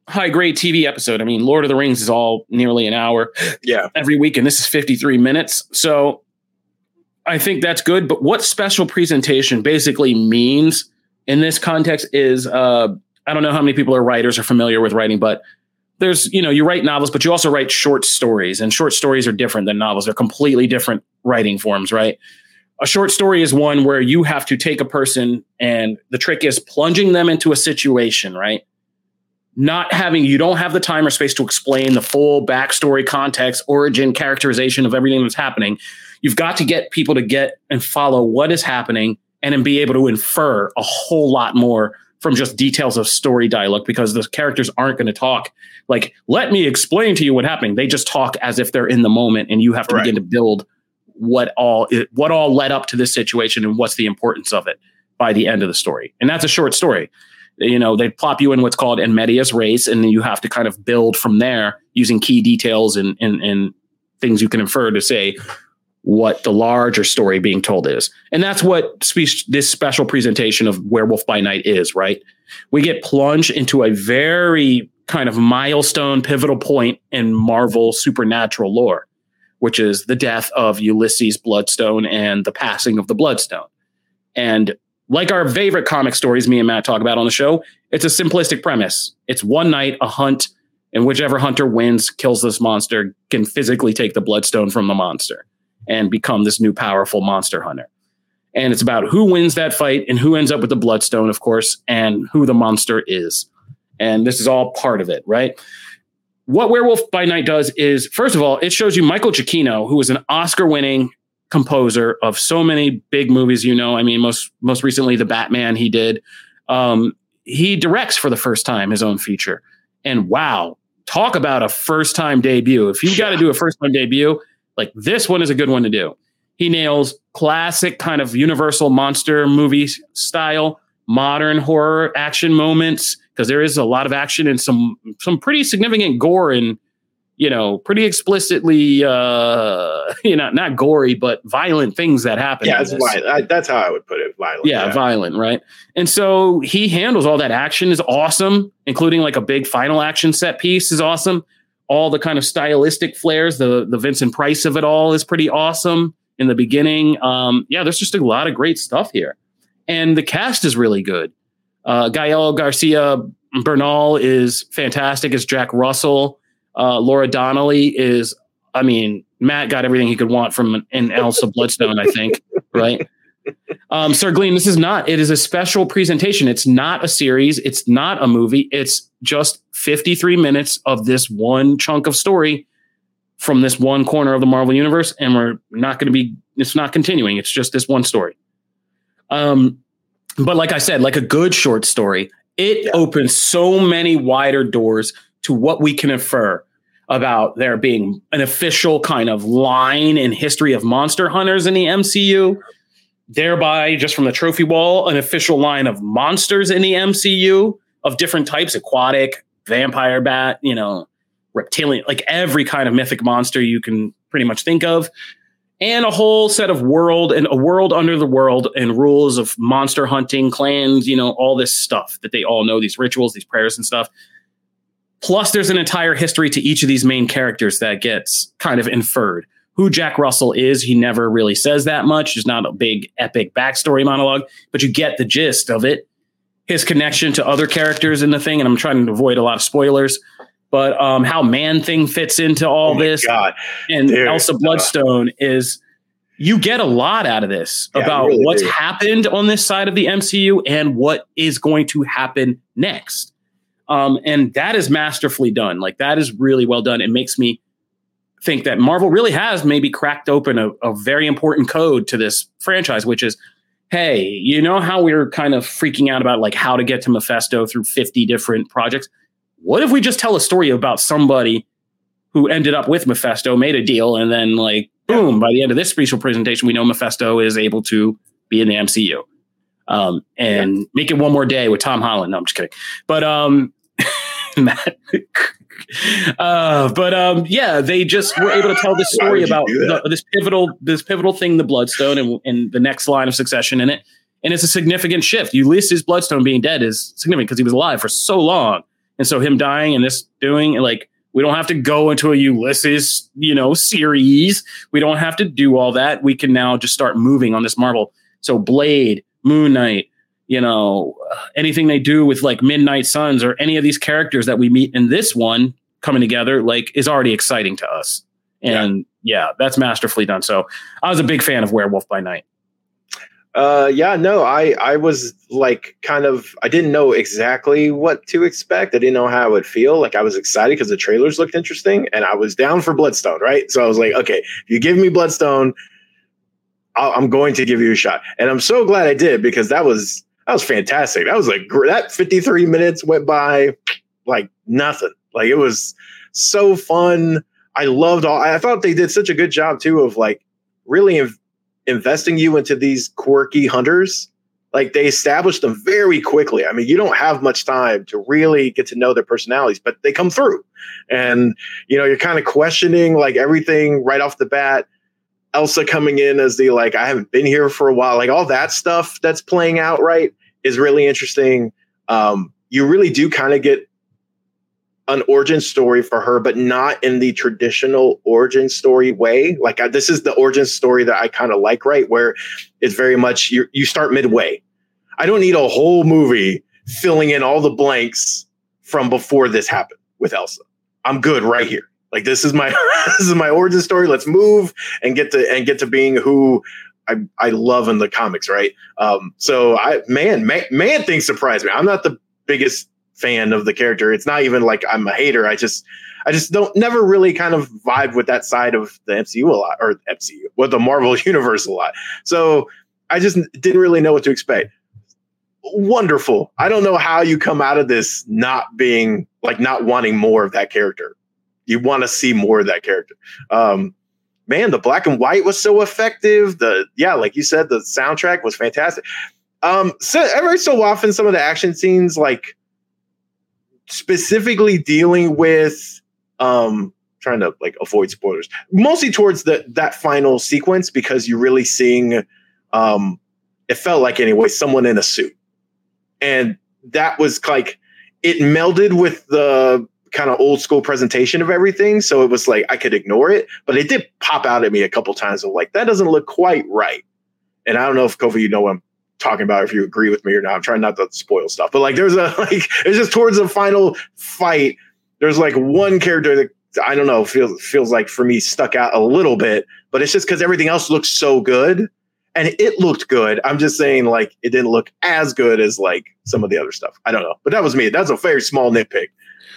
high grade TV episode. I mean, Lord of the Rings is all nearly an hour. Yeah. Every week, and this is 53 minutes. So I think that's good. But what special presentation basically means in this context is uh, I don't know how many people are writers or familiar with writing, but there's you know you write novels, but you also write short stories, and short stories are different than novels. They're completely different writing forms, right? A short story is one where you have to take a person, and the trick is plunging them into a situation, right? Not having you don't have the time or space to explain the full backstory, context, origin, characterization of everything that's happening. You've got to get people to get and follow what is happening and then be able to infer a whole lot more from just details of story dialogue because the characters aren't going to talk. Like let me explain to you what happened. They just talk as if they're in the moment and you have to right. begin to build what all what all led up to this situation and what's the importance of it by the end of the story. And that's a short story. You know they plop you in what's called in medias res and then you have to kind of build from there using key details and and, and things you can infer to say what the larger story being told is. And that's what spe- this special presentation of Werewolf by Night is, right? We get plunged into a very kind of milestone, pivotal point in Marvel supernatural lore, which is the death of Ulysses Bloodstone and the passing of the Bloodstone. And like our favorite comic stories, me and Matt talk about on the show, it's a simplistic premise. It's one night, a hunt, and whichever hunter wins, kills this monster, can physically take the Bloodstone from the monster and become this new powerful monster hunter. And it's about who wins that fight and who ends up with the bloodstone, of course, and who the monster is. And this is all part of it, right? What Werewolf by Night does is, first of all, it shows you Michael Giacchino, who is an Oscar-winning composer of so many big movies. You know, I mean, most most recently, the Batman he did. Um, he directs for the first time his own feature, and wow, talk about a first time debut! If you've got to do a first time debut, like this one is a good one to do. He nails classic kind of universal monster movie style, modern horror action moments because there is a lot of action and some some pretty significant gore and you know pretty explicitly uh *laughs* you know not gory but violent things that happen yeah violent. that's how i would put it violent yeah, yeah, violent right and so he handles all that action is awesome including like a big final action set piece is awesome all the kind of stylistic flares. The the Vincent Price of it all is pretty awesome in the beginning. Um, yeah, there's just a lot of great stuff here, and the cast is really good. Uh, Gael Garcia Bernal is fantastic as Jack Russell. Uh, Laura Donnelly is I mean, Matt got everything he could want from an Elsa Bloodstone, I think, *laughs* right? Um, Sir Gleam, this is not, it is a special presentation. It's not a series, it's not a movie, it's just 53 minutes of this one chunk of story from this one corner of the Marvel universe, and we're not going to be, it's not continuing. It's just this one story. Um, but like I said, like a good short story, it yeah. opens so many wider doors to what we can infer about there being an official kind of line in history of monster hunters in the MCU, thereby just from the trophy wall, an official line of monsters in the MCU of different types, aquatic, vampire bat, you know, reptilian, like every kind of mythic monster you can pretty much think of. And a whole set of world and a world under the world and rules of monster hunting, clans, you know, all this stuff that they all know, these rituals, these prayers and stuff Plus, there's an entire history to each of these main characters that gets kind of inferred. Who Jack Russell is, he never really says that much. There's not a big epic backstory monologue, but you get the gist of it. His connection to other characters in the thing, and I'm trying to avoid a lot of spoilers, but um, how Man Thing fits into all oh this. God. And Dude. Elsa Bloodstone uh, is you get a lot out of this yeah, about really what's do. happened on this side of the MCU and what is going to happen next. Um, and that is masterfully done. Like that is really well done. It makes me think that Marvel really has maybe cracked open a, a very important code to this franchise, which is, hey, you know how we are kind of freaking out about like how to get to Mephisto through 50 different projects? What if we just tell a story about somebody who ended up with Mephisto, made a deal, and then like boom, by the end of this special presentation, we know Mephisto is able to be in the MCU. Um, and yeah. make it one more day with Tom Holland. No, I'm just kidding. But um, *laughs* Matt. *laughs* uh, but um, yeah, they just were able to tell this story about the, this pivotal, this pivotal thing, the Bloodstone, and, and the next line of succession in it. And it's a significant shift. Ulysses Bloodstone being dead is significant because he was alive for so long, and so him dying and this doing like we don't have to go into a Ulysses, you know, series. We don't have to do all that. We can now just start moving on this Marvel. So Blade, Moon Knight, you know, anything they do with like Midnight Suns or any of these characters that we meet in this one coming together, like is already exciting to us. And yeah, yeah that's masterfully done. So I was a big fan of Werewolf by Night. Uh, yeah, no, I, I was like kind of, I didn't know exactly what to expect. I didn't know how it would feel. Like I was excited because the trailers looked interesting and I was down for Bloodstone, right? So I was like, okay, if you give me Bloodstone, i I'm going to give you a shot. And I'm so glad I did because that was that was fantastic. That was like that 53 minutes went by like nothing. Like it was so fun. I loved all. I thought they did such a good job too of like really inv- investing you into these quirky hunters. Like they established them very quickly. I mean, you don't have much time to really get to know their personalities, but they come through. And you know, you're kind of questioning like everything right off the bat. Elsa coming in as the like I haven't been here for a while, like all that stuff that's playing out right is really interesting. Um, you really do kind of get an origin story for her, but not in the traditional origin story way. Like I, this is the origin story that I kind of like, right? Where it's very much you you start midway. I don't need a whole movie filling in all the blanks from before this happened with Elsa. I'm good right here. Like this is my *laughs* this is my origin story. Let's move and get to and get to being who I, I love in the comics, right? Um, so I man, man, man things surprise me. I'm not the biggest fan of the character. It's not even like I'm a hater. I just I just don't never really kind of vibe with that side of the MCU a lot or MCU with the Marvel *laughs* universe a lot. So I just didn't really know what to expect. Wonderful. I don't know how you come out of this not being like not wanting more of that character. You want to see more of that character. Um, man, the black and white was so effective. The yeah, like you said, the soundtrack was fantastic. Um, so every so often, some of the action scenes, like specifically dealing with um trying to like avoid spoilers mostly towards the that final sequence because you're really seeing um it felt like anyway someone in a suit and that was like it melded with the kind of old school presentation of everything. So it was like I could ignore it, but it did pop out at me a couple times of like, that doesn't look quite right. And I don't know if Kofi, you know what I'm talking about, if you agree with me or not. I'm trying not to spoil stuff, but like there's a *laughs* like it's just towards the final fight. There's like one character that I don't know, feels feels like for me stuck out a little bit, but it's just because everything else looks so good. And it looked good. I'm just saying, like, it didn't look as good as like some of the other stuff. I don't know, but that was me. That's a very small nitpick.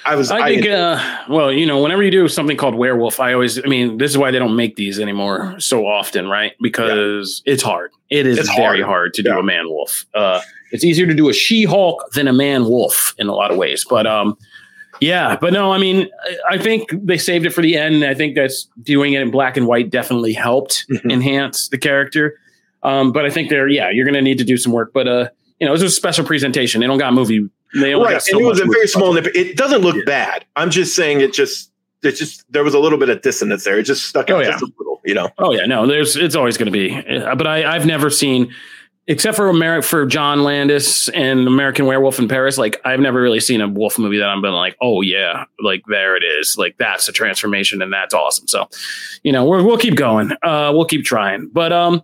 I was. I, I think. Uh, well, you know, whenever you do something called werewolf, I always. I mean, this is why they don't make these anymore so often, right? Because yeah. it's hard. It is it's very hard, hard to yeah. do a man wolf. Uh, it's easier to do a she hulk than a man wolf in a lot of ways, but um, yeah, but no, I mean, I think they saved it for the end. I think that's doing it in black and white definitely helped mm-hmm. enhance the character. Um, but I think they're yeah, you're gonna need to do some work. But uh, you know, it was a special presentation. They don't got movie they right, so and it was a very small nip. It doesn't look yeah. bad. I'm just saying it just it just there was a little bit of dissonance there. It just stuck out oh, yeah. just a little, you know. Oh yeah, no, there's it's always going to be. But I I've never seen except for America for John Landis and American Werewolf in Paris. Like I've never really seen a wolf movie that I've been like, oh yeah, like there it is. Like that's a transformation and that's awesome. So, you know, we will keep going. Uh, we'll keep trying. But um,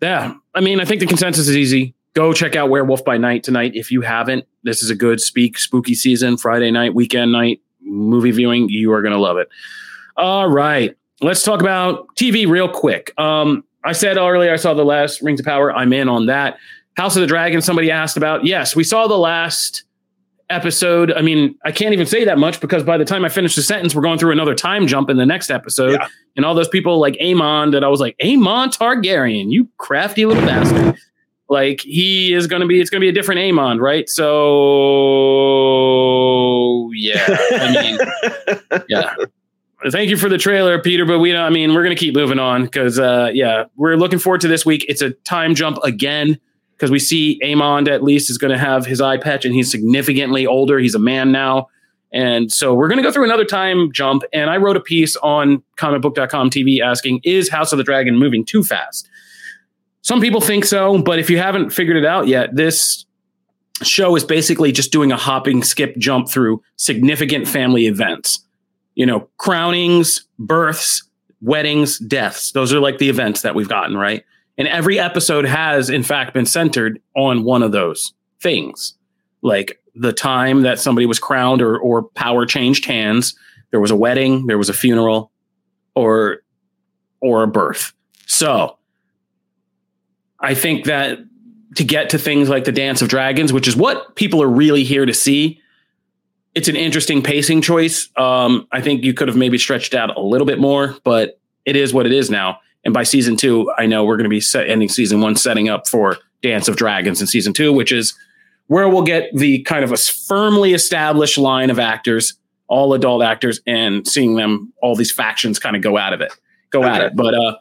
yeah, I mean, I think the consensus is easy go check out Werewolf by Night tonight if you haven't. This is a good speak spooky season, Friday night, weekend night, movie viewing. You are going to love it. All right. Let's talk about TV real quick. Um, I said earlier I saw the last Rings of Power. I'm in on that. House of the Dragon, somebody asked about. Yes, we saw the last episode. I mean, I can't even say that much because by the time I finish the sentence, we're going through another time jump in the next episode. Yeah. And all those people like Aemond that I was like, Aemond Targaryen, you crafty little bastard. Like he is going to be, it's going to be a different Aemond, right? So yeah, I mean, *laughs* yeah. Thank you for the trailer, Peter. But we, know I mean, we're going to keep moving on because, uh, yeah, we're looking forward to this week. It's a time jump again because we see Aemond at least is going to have his eye patch and he's significantly older. He's a man now. And so we're going to go through another time jump. And I wrote a piece on comicbook.com TV asking, is House of the Dragon moving too fast? Some people think so, but if you haven't figured it out yet, this show is basically just doing a hopping, skip, jump through significant family events. You know, crownings, births, weddings, deaths. Those are like the events that we've gotten, right? And every episode has, in fact, been centered on one of those things. Like the time that somebody was crowned or, or power changed hands, there was a wedding, there was a funeral, or or a birth. So I think that to get to things like the Dance of Dragons, which is what people are really here to see, it's an interesting pacing choice. Um, I think you could have maybe stretched out a little bit more, but it is what it is now. And by season two, I know we're going to be set, ending season one, setting up for Dance of Dragons in season two, which is where we'll get the kind of a firmly established line of actors, all adult actors, and seeing them, all these factions kind of go out of it, go okay. at it. But uh,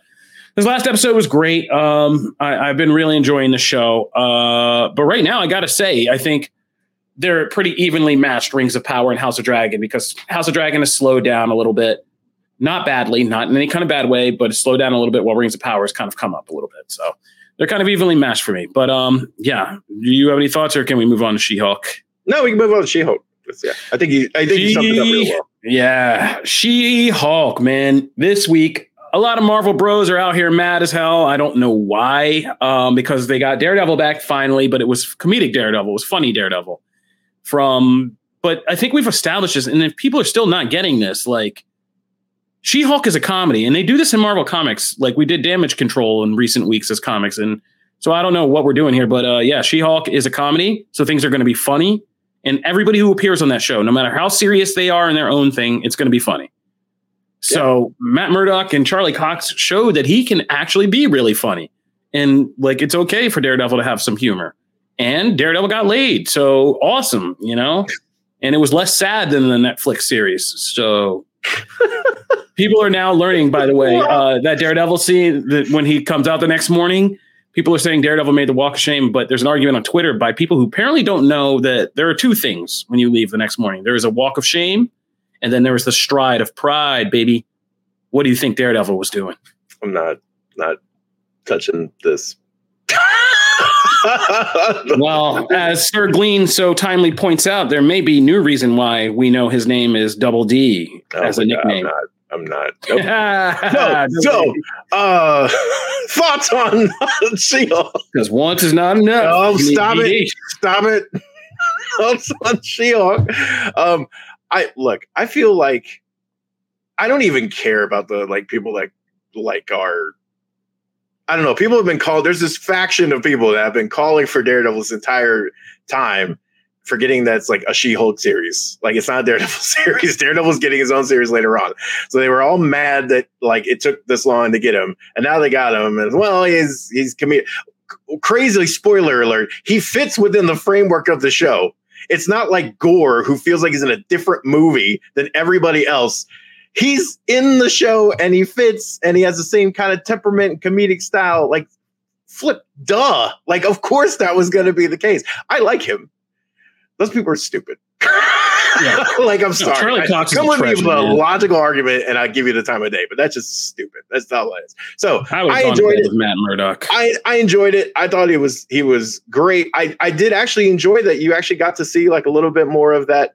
this last episode was great. Um, I, have been really enjoying the show. Uh, but right now, I got to say, I think they're pretty evenly matched Rings of Power and House of Dragon because House of Dragon has slowed down a little bit. Not badly, not in any kind of bad way, but it's slowed down a little bit while Rings of Power has kind of come up a little bit. So they're kind of evenly matched for me. But um, yeah, do you have any thoughts or can we move on to She Hulk? No, we can move on to She Hulk. Yeah, I think you. I think she, you summed it up real well. Yeah, She Hulk, man. This week a lot of Marvel bros are out here mad as hell. I don't know why, um, because they got Daredevil back finally, but it was comedic Daredevil, it was funny Daredevil. From, but I think we've established this, and if people are still not getting this, like She Hulk is a comedy, and they do this in Marvel comics. Like we did Damage Control in recent weeks as comics, and so I don't know what we're doing here, but uh, yeah, She Hulk is a comedy, so things are going to be funny, and everybody who appears on that show, no matter how serious they are in their own thing, it's going to be funny. So yeah. Matt Murdock and Charlie Cox showed that he can actually be really funny. And like it's okay for Daredevil to have some humor. And Daredevil got laid. So awesome, you know? And it was less sad than the Netflix series. So *laughs* people are now learning, by the way, uh, that Daredevil scene that when he comes out the next morning, people are saying Daredevil made the walk of shame, but there's an argument on Twitter by people who apparently don't know that there are two things when you leave the next morning. There is a walk of shame and then there was the stride of pride, baby. What do you think Daredevil was doing? I'm not not touching this. *laughs* well, as Sir Glean so timely points out, there may be new reason why we know his name is Double D oh as a nickname. God, I'm not. I'm not. *laughs* Nope. no. *laughs* So, uh, thoughts on She-Hulk? Because once is not enough. Oh, stop it! Stop it! thoughts on She-Hulk. Um, I look, I feel like I don't even care about the like people that like are I don't know. People have been called. There's this faction of people that have been calling for Daredevil this entire time, forgetting that it's like a She-Hulk series. Like it's not Daredevil *laughs* series. Daredevil's getting his own series later on. So they were all mad that like it took this long to get him, and now they got him. And well, he's he's comedic. Crazily, spoiler alert. He fits within the framework of the show. It's not like Gore, who feels like he's in a different movie than everybody else he's in the show and he fits and he has the same kind of temperament and comedic style. Like, flip, duh. Like, of course that was going to be the case. I like him. Those people are stupid. Yeah. *laughs* like, I'm sorry. Charlie Cox come with me with a logical argument and I'll give you the time of day, but that's just stupid. That's not what it is. So I, I enjoyed it. with Matt Murdock. I, I enjoyed it. I thought he was he was great. I, I did actually enjoy that you actually got to see like a little bit more of that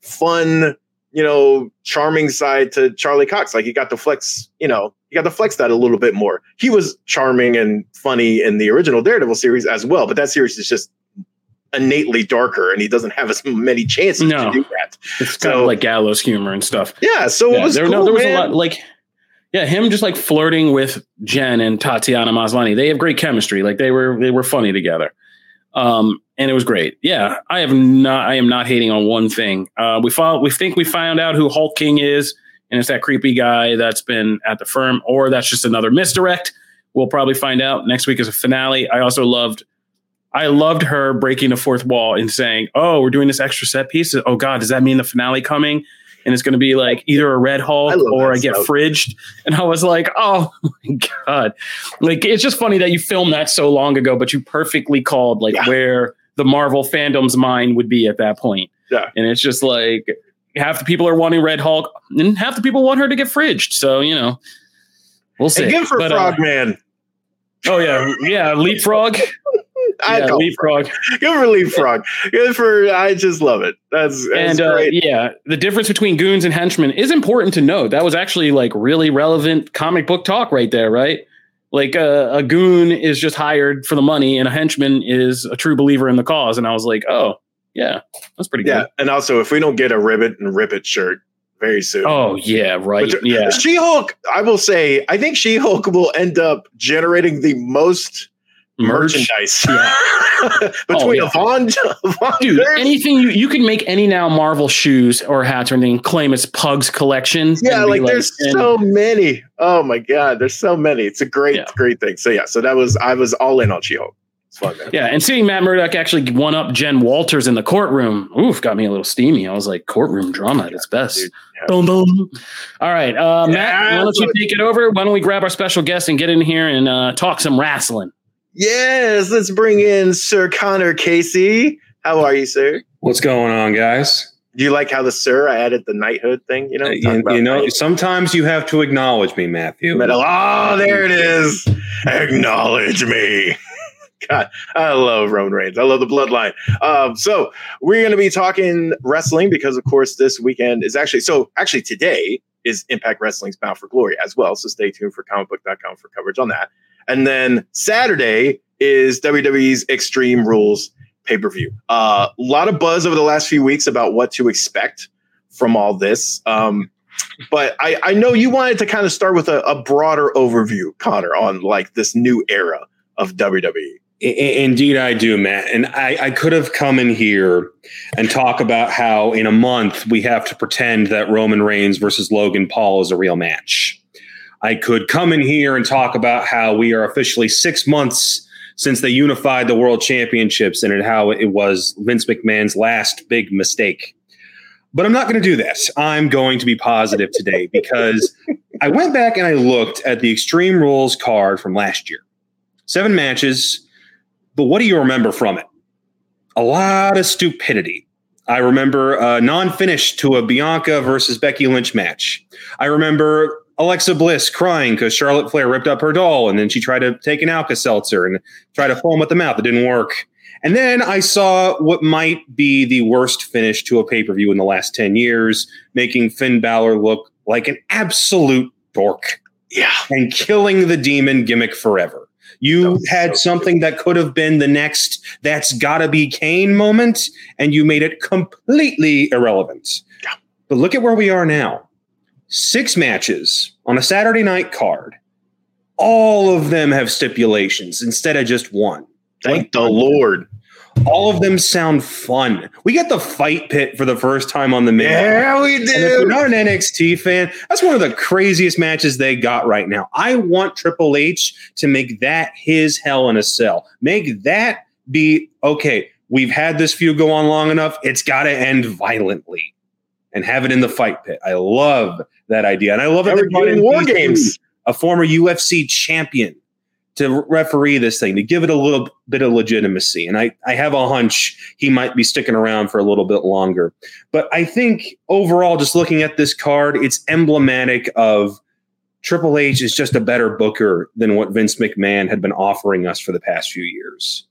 fun you know, charming side to Charlie Cox. Like he got to flex, you know, he got to flex that a little bit more. He was charming and funny in the original Daredevil series as well, but that series is just innately darker and he doesn't have as many chances no. to do that. It's so, kind of like gallows humor and stuff. Yeah. So yeah, it was there, cool, no, there was man. a lot like yeah, him just like flirting with Jen and Tatiana Maslany. They have great chemistry. Like they were they were funny together. Um, and it was great. Yeah, I have not. I am not hating on one thing. Uh, we found, we think we found out who Hulk King is, and it's that creepy guy that's been at the firm, or that's just another misdirect. We'll probably find out next week as a finale. I also loved, I loved her breaking the fourth wall and saying, "Oh, we're doing this extra set piece. Oh God, does that mean the finale coming?" and it's going to be like either a red Hulk or I get fridged. And I was like, oh *laughs* my god, like it's just funny that you filmed that so long ago, but you perfectly called like yeah. where the Marvel fandom's mind would be at that point. Yeah, and it's just like half the people are wanting Red Hulk, and half the people want her to get fridged. So you know, we'll see. And give her Frogman. Uh, oh yeah, yeah, leapfrog. *laughs* I yeah, leapfrog. Good for *laughs* leapfrog. Good for. I just love it. That's, that's and uh, yeah, the difference between goons and henchmen is important to note. That was actually like really relevant comic book talk right there, right? Like uh, a goon is just hired for the money, and a henchman is a true believer in the cause. And I was like, oh yeah, that's pretty yeah. good. And also, if we don't get a ribbit and rip it shirt very soon. Oh yeah, right. But, yeah. She Hulk. I will say, I think She Hulk will end up generating the most merchandise. Yeah. *laughs* between oh, yeah. Von, *laughs* Von dude anything you, you can make any now marvel shoes or hats or anything claim it's pugs collection yeah like, like there's and, so many. Oh my god there's so many. It's a great yeah. great thing. So yeah so that was i was all in on she-hulk. Fun yeah and seeing matt murdock actually one up jen walters in the courtroom oof got me a little steamy. I was like courtroom drama at its best. dude, boom boom. All right uh, matt why don't you take it over? Why don't we grab our special guest and get in here and uh, talk some wrestling Yes, let's bring in Sir Connor Casey. How are you, sir? What's going on, guys? Do you like how the sir I added the knighthood thing? You know, uh, you, you, know. Knighthood. Sometimes you have to acknowledge me, Matthew. Oh, there it is. Acknowledge me. *laughs* God, I love Roman Reigns. I love the bloodline. Um, so we're going to be talking wrestling because, of course, this weekend is actually so. Actually, today is Impact Wrestling's Bound for Glory as well. So stay tuned for comicbook.com for coverage on that. And then Saturday is WWE's Extreme Rules pay per view. A uh, lot of buzz over the last few weeks about what to expect from all this. Um, but I, I know you wanted to kind of start with a, a broader overview, Connor, on like this new era of WWE. Indeed, I do, Matt. And I, I, could have come in here and talk about how in a month we have to pretend that Roman Reigns versus Logan Paul is a real match. I could come in here and talk about how we are officially six months since they unified the world championships and how it was Vince McMahon's last big mistake. But I'm not going to do that. I'm going to be positive today *laughs* because I went back and I looked at the Extreme Rules card from last year. Seven matches, but what do you remember from it? A lot of stupidity. I remember a non finish to a Bianca versus Becky Lynch match. I remember Alexa Bliss crying because Charlotte Flair ripped up her doll, and then she tried to take an Alka Seltzer and try to foam at the mouth. It didn't work. And then I saw what might be the worst finish to a pay per view in the last 10 years, making Finn Balor look like an absolute dork. Yeah. And killing the demon gimmick forever. You had so something that could have been the next that's gotta be Kane moment, and you made it completely irrelevant. Yeah. But look at where we are now six matches on a Saturday night card. All of them have stipulations instead of just one. Thank the Lord. All of them sound fun. We get the fight pit for the first time on the main. Yeah, we do. And if you're not an NXT fan, that's one of the craziest matches they got right now. I want Triple H to make that his hell in a cell. Make that be okay. We've had this feud go on long enough. It's got to end violently and have it in the fight pit. I love that idea. And I love that they're doing war games. A former UFC champion to referee this thing to give it a little bit of legitimacy. And I, I have a hunch he might be sticking around for a little bit longer. But I think overall, just looking at this card, it's emblematic of Triple H is just a better booker than what Vince McMahon had been offering us for the past few years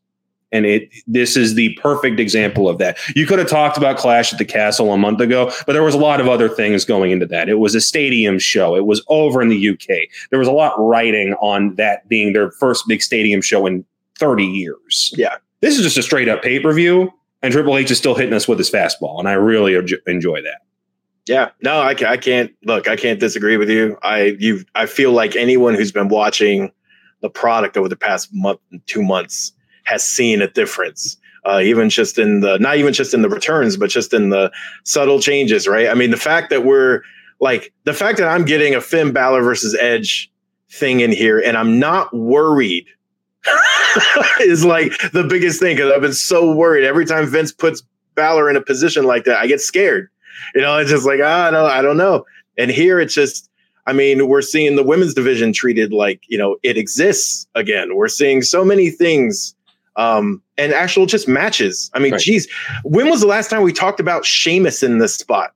and it this is the perfect example of that. You could have talked about Clash at the Castle a month ago, but there was a lot of other things going into that. It was a stadium show. It was over in the UK. There was a lot writing on that being their first big stadium show in 30 years. Yeah. This is just a straight up pay-per-view and Triple H is still hitting us with his fastball and I really enjoy that. Yeah, no, I, I can't look. I can't disagree with you. I you I feel like anyone who's been watching the product over the past month, two months, has seen a difference. Uh, even just in the not even just in the returns, but just in the subtle changes, right? I mean, the fact that we're like the fact that I'm getting a Finn Balor versus Edge thing in here, and I'm not worried *laughs* is like the biggest thing because I've been so worried every time Vince puts Balor in a position like that, I get scared. You know, it's just like ah, no, I don't know. And here it's just I mean, we're seeing the women's division treated like, you know, it exists again. We're seeing so many things um, and actual just matches. I mean, right. geez, when was the last time we talked about Sheamus in this spot?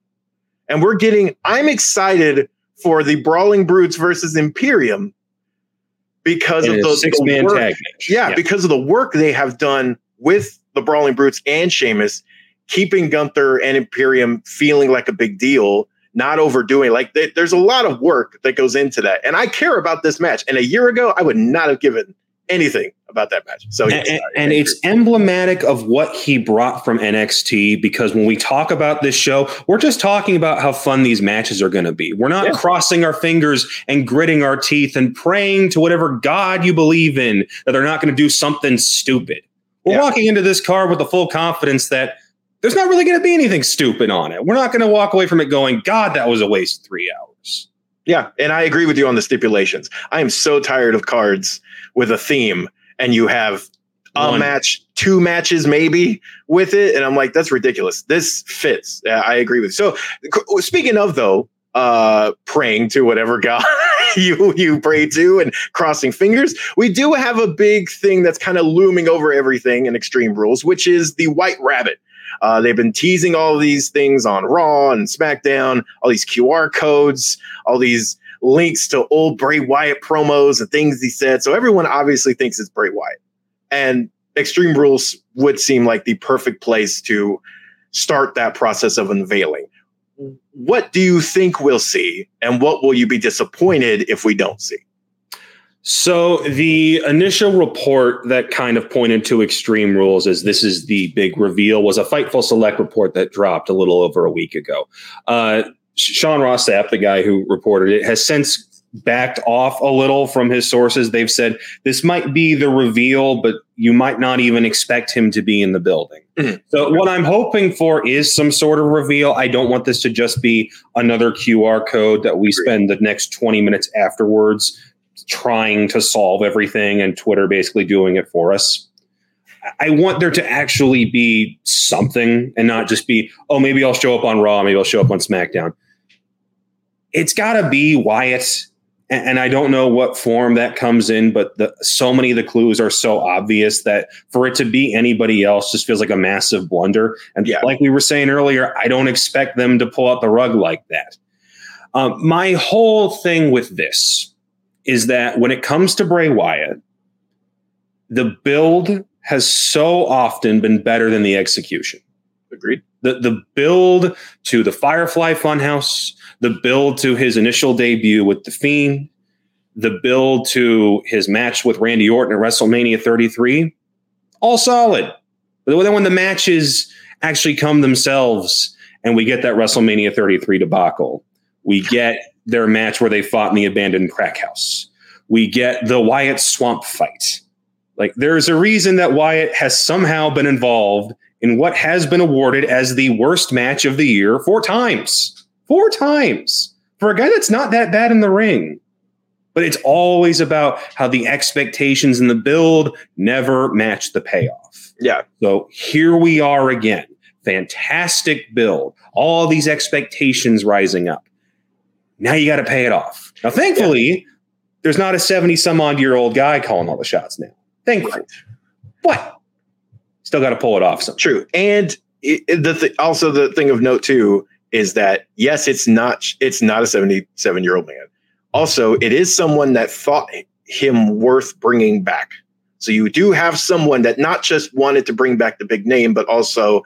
And we're getting, I'm excited for the Brawling Brutes versus Imperium because and of the six man tag match. Yeah, yeah, because of the work they have done with the Brawling Brutes and Sheamus, keeping Gunther and Imperium feeling like a big deal, not overdoing. Like they, there's a lot of work that goes into that, and I care about this match. And a year ago, I would not have given anything about that match. So, yes, and, and it's emblematic of what he brought from NXT because when we talk about this show, we're just talking about how fun these matches are going to be. We're not yeah. crossing our fingers and gritting our teeth and praying to whatever God you believe in that they're not going to do something stupid. We're yeah. walking into this car with the full confidence that there's not really going to be anything stupid on it. We're not going to walk away from it going, God, that was a waste of three hours. Yeah, and I agree with you on the stipulations. I am so tired of cards with a theme and you have a One. match, two matches maybe with it, and I'm like, that's ridiculous. This fits. I agree with. You. So speaking of though, uh, praying to whatever *laughs* god you you pray to and crossing fingers, we do have a big thing that's kind of looming over everything in Extreme Rules, which is the White Rabbit. Uh, they've been teasing all these things on Raw and SmackDown, all these QR codes, all these links to old Bray Wyatt promos and things he said. So everyone obviously thinks it's Bray Wyatt. And Extreme Rules would seem like the perfect place to start that process of unveiling. What do you think we'll see, and what will you be disappointed if we don't see? So the initial report that kind of pointed to Extreme Rules as this is the big reveal was a Fightful Select report that dropped a little over a week ago. Uh, Sean Ross Sapp, the guy who reported it, has since backed off a little from his sources. They've said this might be the reveal, but you might not even expect him to be in the building. Mm-hmm. So, what I'm hoping for is some sort of reveal. I don't want this to just be another QR code that we spend the next 20 minutes afterwards trying to solve everything and Twitter basically doing it for us. I want there to actually be something and not just be, oh, maybe I'll show up on Raw, maybe I'll show up on SmackDown it's got to be Wyatt. And I don't know what form that comes in, but the, so many of the clues are so obvious that for it to be anybody else just feels like a massive blunder. And yeah. like we were saying earlier, I don't expect them to pull out the rug like that. Um, my whole thing with this is that when it comes to Bray Wyatt, the build has so often been better than the execution. Agreed. The the build to the Firefly Funhouse, the build to his initial debut with The Fiend, the build to his match with Randy Orton at WrestleMania 33, all solid. But then when the matches actually come themselves and we get that WrestleMania 33 debacle, We get their match where they fought in the abandoned crack house. We get the Wyatt swamp fight. Like there's a reason that Wyatt has somehow been involved in what has been awarded as the worst match of the year four times. Four times for a guy that's not that bad in the ring. But it's always about how the expectations in the build never match the payoff. Yeah. So here we are again. Fantastic build. All these expectations rising up. Now you got to pay it off. Now, thankfully, yeah. there's not a 70 some odd year old guy calling all the shots now. Thankfully. Right. Still got to pull it off. Some. True. And it, the th- also the thing of note too is that yes, it's not it's not a 77 year old man. Also, it is someone that thought him worth bringing back. So you do have someone that not just wanted to bring back the big name, but also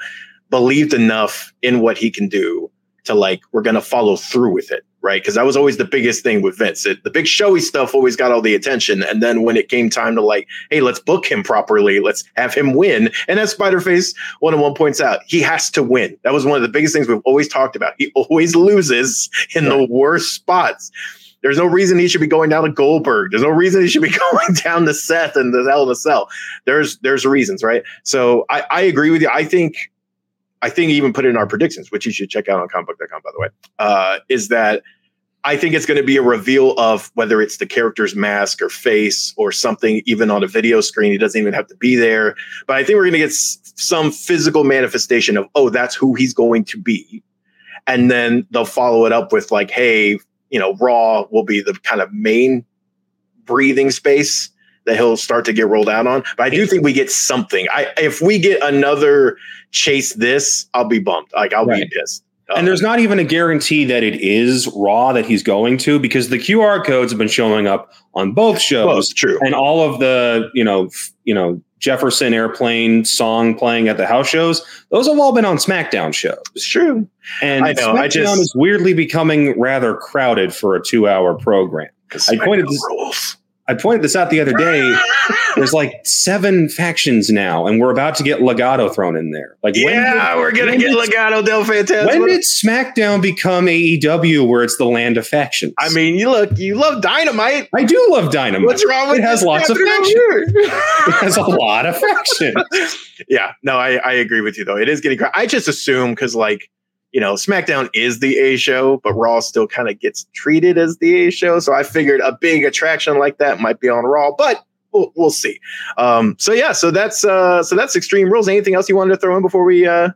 believed enough in what he can do to like we're going to follow through with it right? Because that was always the biggest thing with vince. It, the big showy stuff always got all the attention. And then when it came time to like hey let's book him properly. Let's have him win. And as spiderface one on one points out he has to win. That was one of the biggest things we've always talked about. He *laughs* always loses in the worst spots. There's no reason he should be going down to Goldberg. There's no reason he should be *laughs* going down to Seth and the Hell in a Cell. There's there's reasons, right? So I, I agree with you. I think I think even put in our predictions, which you should check out on comicbook.com, by the way, uh, is that I think it's going to be a reveal of whether it's the character's mask or face or something, even on a video screen. He doesn't even have to be there. But I think we're going to get s- some physical manifestation of, oh, that's who he's going to be. And then they'll follow it up with, like, hey, you know, Raw will be the kind of main breathing space that he'll start to get rolled out on. But I do think we get something. I if we get another chase this, I'll be bumped. Like I'll right. be pissed. and there's uh-huh. not even a guarantee that it is Raw that he's going to because the QR codes have been showing up on both shows. Both, true. And all of the, you know, f- you know, Jefferson Airplane song playing at the house shows, those have all been on SmackDown shows. It's true. And I know, SmackDown I just, is weirdly becoming rather crowded for a two hour program. I pointed this, rules. I pointed this out the other day. There's like seven factions now, and we're about to get Legado thrown in there. Like, yeah, did, we're gonna get did, Legado del Fantasma. When did SmackDown become AEW, where it's the land of factions? I mean, you look, you love Dynamite. I do love Dynamite. What's wrong with it? Has lots of factions. *laughs* it has a lot of factions. *laughs* yeah, no, I, I agree with you though. It is getting. I just assume because like you know, SmackDown is the A show, but Raw still kind of gets treated as the A show. So I figured a big attraction like that might be on Raw, but we'll, we'll see. Um, so yeah, so that's uh, so that's Extreme Rules. Anything else you wanted to throw in before we uh,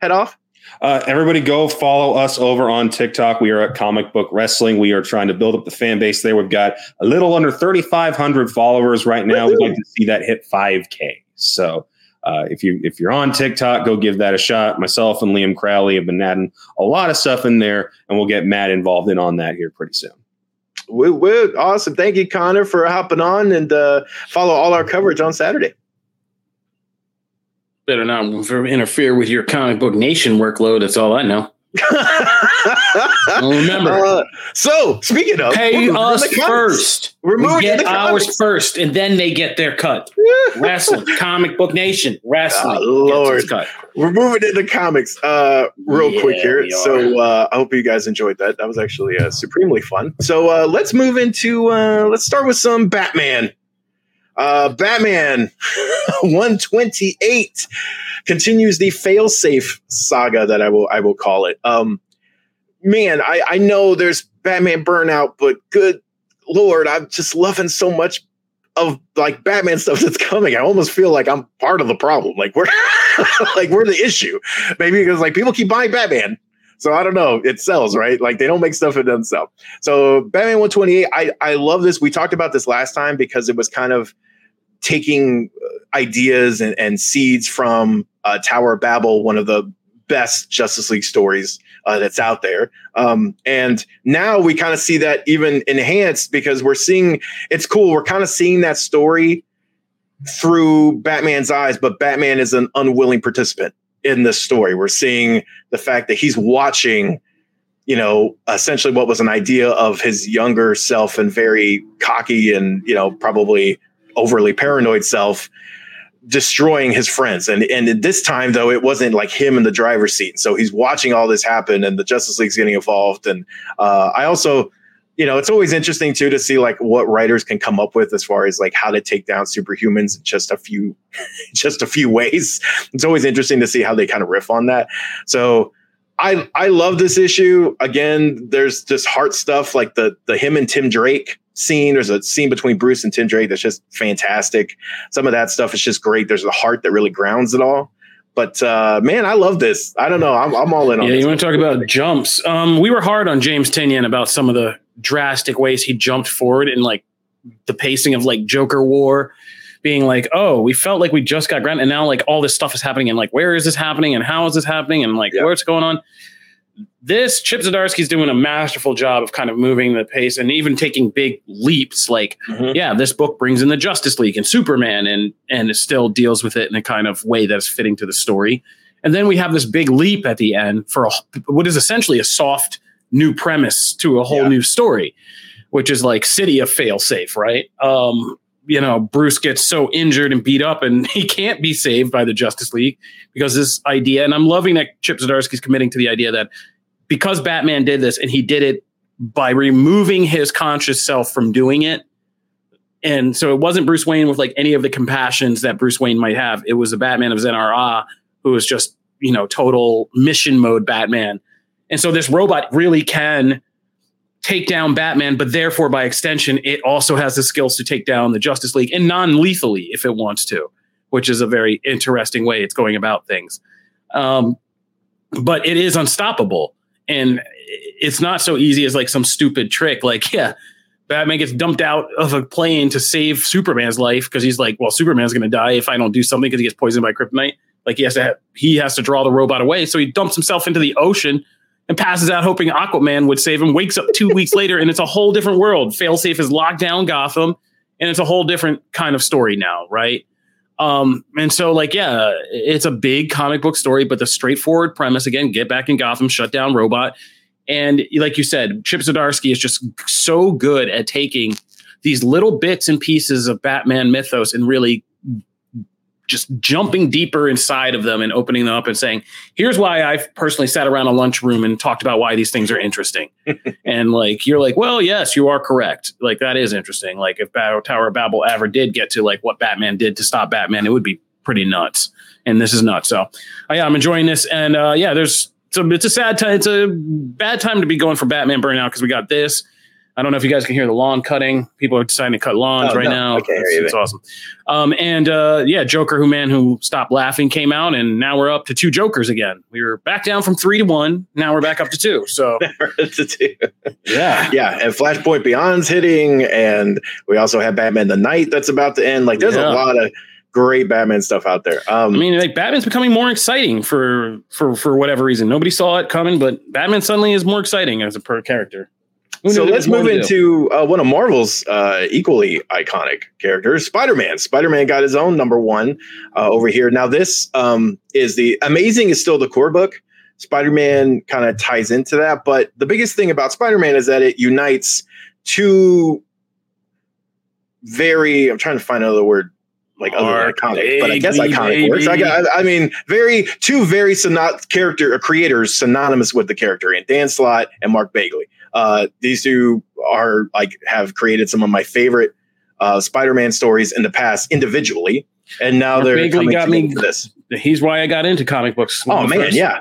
head off? Uh, everybody go follow us over on TikTok. We are at Comic Book Wrestling. We are trying to build up the fan base there. We've got a little under 3,500 followers right now. We'd like to see that hit 5K. So uh, if you if you're on TikTok, go give that a shot. Myself and Liam Crowley have been adding a lot of stuff in there, and we'll get Matt involved in on that here pretty soon. Woo, woo. Awesome. Thank you, Connor, for hopping on and uh, follow all our coverage on Saturday. Better not interfere with your comic book nation workload. That's all I know. Remember. *laughs* Uh, so speaking of, pay us first. We're moving we get ours first, and then they get their cut. *laughs* wrestling, comic book nation, wrestling. Oh, Lord, cut. we're moving into comics. Uh, real yeah, quick here. So uh, I hope you guys enjoyed that. That was actually uh, supremely fun. So uh, let's move into. Uh, let's start with some Batman. Uh, Batman *laughs* 128 continues the failsafe saga that I will I will call it. Um, man, I, I know there's Batman burnout, but good lord, I'm just loving so much of like Batman stuff that's coming. I almost feel like I'm part of the problem. Like we're *laughs* like we're the issue. Maybe because like people keep buying Batman. So I don't know. It sells, right? Like they don't make stuff it doesn't sell. So Batman 128, I, I love this. We talked about this last time because it was kind of taking ideas and, and seeds from uh, Tower of Babel, one of the best Justice League stories uh, that's out there. Um, and now we kind of see that even enhanced because we're seeing it's cool. We're kind of seeing that story through Batman's eyes, but Batman is an unwilling participant in this story. We're seeing the fact that he's watching, you know, essentially what was an idea of his younger self and very cocky and, you know, probably overly paranoid self destroying his friends. And and this time though, it wasn't like him in the driver's seat. So he's watching all this happen, and the Justice League's getting involved. And uh, I also, you know, it's always interesting too to see like what writers can come up with as far as like how to take down superhumans in just a few, *laughs* just a few ways. It's always interesting to see how they kind of riff on that. So. I, I love this issue. Again, there's just heart stuff like the the him and Tim Drake scene. There's a scene between Bruce and Tim Drake that's just fantastic. Some of that stuff is just great. There's a heart that really grounds it all. But uh, man, I love this. I don't know. I'm, I'm all in on. Yeah, you want to talk about jumps? Um, we were hard on James Tynion about some of the drastic ways he jumped forward in like the pacing of like Joker War, being like, oh, we felt like we just got Grant, and now like all this stuff is happening, and like where is this happening, and how is this happening, and like yeah. what's going on this Chip Zdarsky's doing a masterful job of kind of moving the pace and even taking big leaps. Like, mm-hmm. yeah, this book brings in the Justice League and Superman, and and it still deals with it in a kind of way that's fitting to the story. And then we have this big leap at the end for a, what is essentially a soft new premise to a whole yeah. new story, which is like City of Failsafe, right? Um, you know, Bruce gets so injured and beat up, and *laughs* he can't be saved by the Justice League because this idea. And I'm loving that Chip Zdarsky's committing to the idea that because Batman did this, and he did it by removing his conscious self from doing it. And so it wasn't Bruce Wayne with like any of the compassions that Bruce Wayne might have. It was the Batman of Zur-En-Arrh who was just, you know, total mission mode Batman. And so this robot really can take down Batman, but therefore, by extension, it also has the skills to take down the Justice League and non lethally if it wants to, which is a very interesting way it's going about things. Um, but it is unstoppable. And it's not so easy as like some stupid trick. Like, *laughs* yeah, Batman gets dumped out of a plane to save Superman's life because he's like, well, Superman's going to die if I don't do something because he gets poisoned by kryptonite. Like he has to have, he has to draw the robot away. So he dumps himself into the ocean and passes out hoping Aquaman would save him. Wakes up two weeks later and it's a whole different world. Failsafe is locked down Gotham and it's a whole different kind of story now, right? Um, and so like, yeah, it's a big comic book story, but the straightforward premise again, get back in Gotham, shut down robot. And like you said, Chip Zdarsky is just so good at taking these little bits and pieces of Batman mythos and really just jumping deeper inside of them and opening them up and saying, here's why I've personally sat around a lunchroom and talked about why these things are interesting. *laughs* and like, you're like, well, yes, you are correct. Like, that is interesting. Like, if Battle Tower of Babel ever did get to like what Batman did to stop Batman, it would be pretty nuts. And this is nuts. So, uh, yeah, I'm enjoying this. And uh, yeah, there's, so it's a sad time. It's a bad time to be going for Batman Burnout because we got this I don't know if you guys can hear the lawn cutting. People are deciding to cut lawns oh, right no, now. It's, it's awesome. Um, and uh, yeah, Joker, who man who stopped laughing, came out, and now we're up to two Jokers again. We were back down from three to one. Now we're back up to two. So *laughs* to two. yeah, yeah. And Flashpoint Beyond's hitting, and we also have Batman the Night that's about to end. Like, there's yeah. a lot of great Batman stuff out there. Um, I mean, like Batman's becoming more exciting for for for whatever reason. Nobody saw it coming, but Batman suddenly is more exciting as a per character so let's move into uh, one of Marvel's uh, equally iconic characters, Spider-Man. Spider-Man got his own number one uh, over here. Now, this um, is the Amazing is still the core book. Spider-Man kind of ties into that, but the biggest thing about Spider-Man is that it unites two very. I'm trying to find another word like other iconic, but I guess iconic baby. works. I, got, I mean, very two very synot character uh, creators synonymous with the character, and Dan Slott and Mark Bagley. Uh, these two are like have created some of my favorite uh, Spider-Man stories in the past individually, and now they're Bagley coming got me, this. He's why I got into comic books. Oh man, first yeah.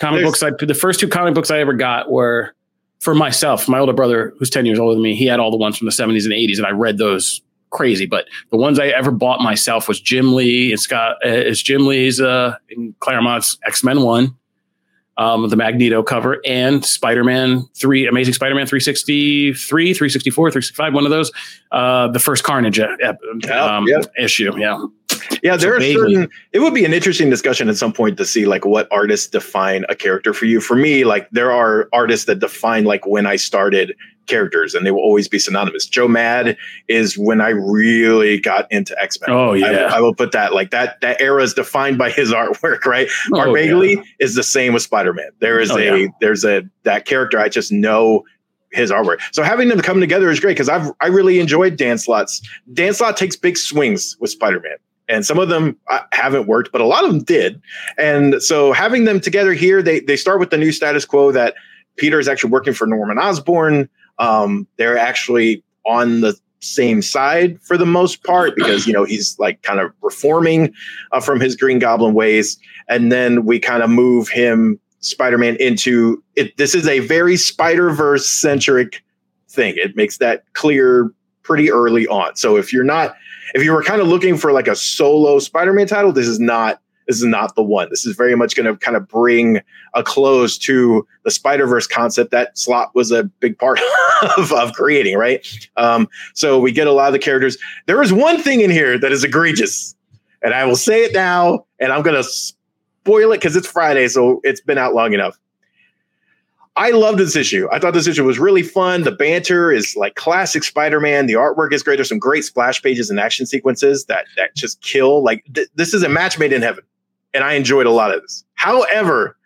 Comic There's, books. I the first two comic books I ever got were for myself. My older brother, who's ten years older than me, he had all the ones from the seventies and eighties, and I read those crazy. But the ones I ever bought myself was Jim Lee. It's got uh, it's Jim Lee's uh, in Claremont's X Men One um, the Magneto cover, and Spider Man 3, Amazing Spider Man 363, 364, 365, one of those. Uh, the first Carnage uh, um, yep. issue. Yeah. Yeah, there so are certain. It would be an interesting discussion at some point to see like what artists define a character for you. For me, like there are artists that define like when I started characters, and they will always be synonymous. Joe Mad is when I really got into X Men. Oh yeah, I, I, will put that like that. That era is defined by his *laughs* artwork, right? Oh, Mark Bagley yeah. is the same with Spider Man. There is oh, a yeah. there's a that character. I just know his artwork. So having them come together is great because I've I really enjoyed Dan Slott's. Dan Slott takes big swings with Spider Man and some of them uh, haven't worked, but a lot of them did. And so having them together here, they they start with the new status quo that Peter is actually working for Norman Osborn. Um, they're actually on the same side for the most part because you know he's like kind of reforming uh, from his Green Goblin ways, and then we kind of move him Spider-Man into it. This is a very Spider-Verse centric thing. It makes that clear pretty early on. So if you're not, if you were kind of looking for like a solo Spider-Man title, this is not this is not the one. This is very much going to kind of bring a close to the Spider Verse concept that Slott was a big part *laughs* of, of creating, right? Um, so we get a lot of the characters. There is one thing in here that is egregious, and I will say it now, and I'm going to spoil it because it's Friday, so it's been out long enough. I love this issue. I thought this issue was really fun. The banter is like classic Spider-Man. The artwork is great. There's some great splash pages and action sequences that that just kill. Like th- this is a match made in heaven, and I enjoyed a lot of this. However,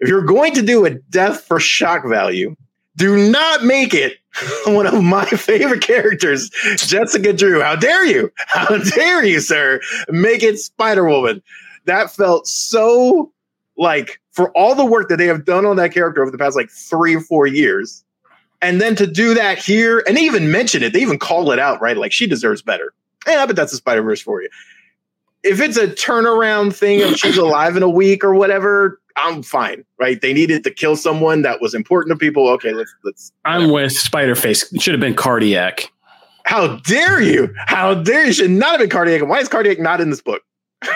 if you're going to do a death for shock value, do not make it *laughs* one of my favorite characters, Jessica Drew. How dare you? How dare you, sir? Make it Spider Woman. That felt so like for all the work that they have done on that character over the past like three or four years. And then to do that here, and they even mention it, they even call it out, right? Like she deserves better. Yeah, but that's a Spider Verse for you. If it's a turnaround thing of she's alive in a week or whatever, I'm fine, right? They needed to kill someone that was important to people. Okay, let's let's. I'm with Spider Face. Should have been cardiac. How dare you? How dare you? Should not have been cardiac. And why is cardiac not in this book? *laughs*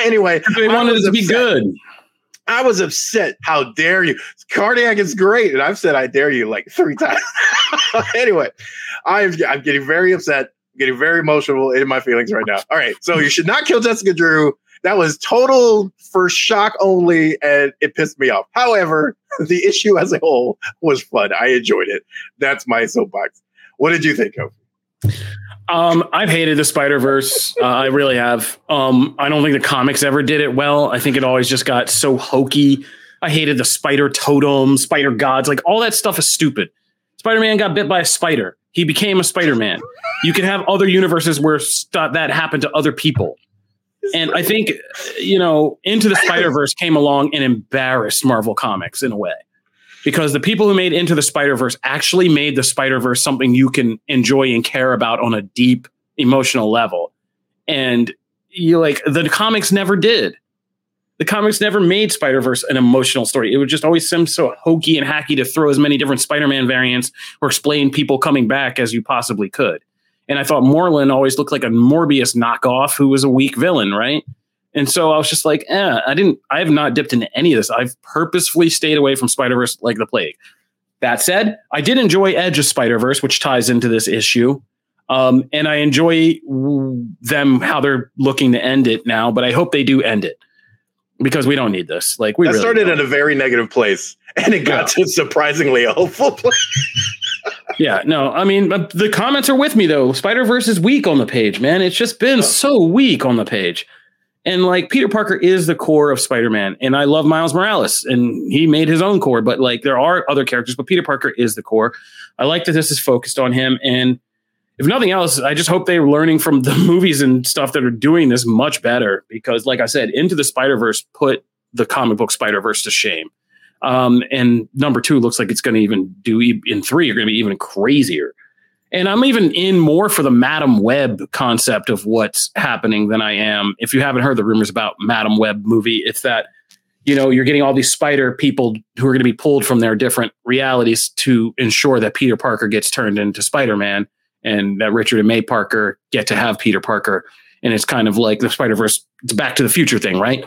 anyway, they wanted it to be good. I was upset. How dare you? Cardiac is great. And I've said I dare you like three times. *laughs* anyway, I'm, I'm getting very upset, getting very emotional in my feelings right now. *laughs* All right. So you should not kill Jessica Drew. That was total for shock only, and it pissed me off. However, *laughs* the issue as a whole was fun. I enjoyed it. That's my soapbox. What did you think of? Um, I've hated the Spider Verse. Uh, I really have. Um, I don't think the comics ever did it well. I think it always just got so hokey. I hated the spider totem, spider gods, like all that stuff is stupid. Spider Man got bit by a spider. He became a Spider Man. You can have other universes where st- that happened to other people. And I think, you know, Into the Spider Verse came along and embarrassed Marvel Comics in a way because the people who made Into the Spider Verse actually made the Spider Verse something you can enjoy and care about on a deep emotional level. And you like the comics never did. The comics never made Spider Verse an emotional story. It would just always seem so hokey and hacky to throw as many different Spider Man variants or explain people coming back as you possibly could. And I thought Morlun always looked like a Morbius knockoff who was a weak villain, right? And so I was just like, eh, I didn't, I have not dipped into any of this. I've purposefully stayed away from Spider Verse like the plague. That said, I did enjoy Edge of Spider Verse, which ties into this issue. Um, and I enjoy them how they're looking to end it now, but I hope they do end it because we don't need this. Like we really started don't. in a very negative place, and it got yeah. to surprisingly a hopeful place. yeah, no, I mean the comments are with me though. Spider Verse is weak on the page, man. It's just been so weak on the page. And like Peter Parker is the core of Spider-Man, and I love Miles Morales, and he made his own core. But like there are other characters, but Peter Parker is the core. I like that this is focused on him, and if nothing else, I just hope they're learning from *laughs* the movies and stuff that are doing this much better. Because, like I said, Into the Spider Verse put the comic book Spider Verse to shame. Um, and number two looks like it's going to even do in three. You're going to be even crazier. And I'm even in more for the Madam Web concept of what's happening than I am. If you haven't heard the rumors about Madam Web movie, it's that you know you're getting all these spider people who are going to be pulled from their different realities to ensure that Peter Parker gets turned into Spider-Man and that Richard and May Parker get to have Peter Parker. And it's kind of like the Spider Verse, it's back to the future thing, right?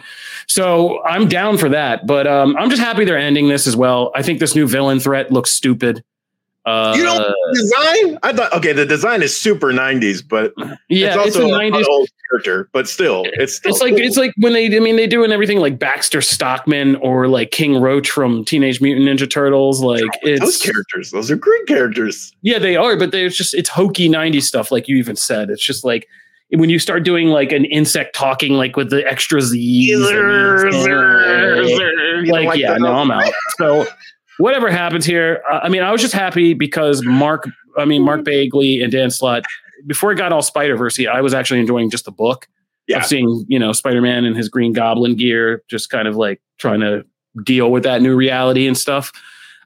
So I'm down for that, but um, I'm just happy they're ending this as well. I think this new villain threat looks stupid. Uh, you know design? I thought okay, the design is super '90s, but yeah, it's also it's a '90s old character. But still, it's still it's like cool. it's like when they I mean they do everything like Baxter Stockman or like King Roach from Teenage Mutant Ninja Turtles. Like it's those characters, those are great characters. Yeah, they are, but it's just it's hokey '90s stuff, like you even said. It's just like when you start doing like an insect talking like with the extra Z's. like, like, yeah, no, I'm out. So *laughs* whatever happens here, uh, I mean, I was just happy because Mark, I mean, Mark Bagley and Dan Slott, before it got all Spider Verse, I was actually enjoying just the book. yeah. of seeing you know Spider-Man in his Green Goblin gear, just kind of like trying to deal with that new reality and stuff.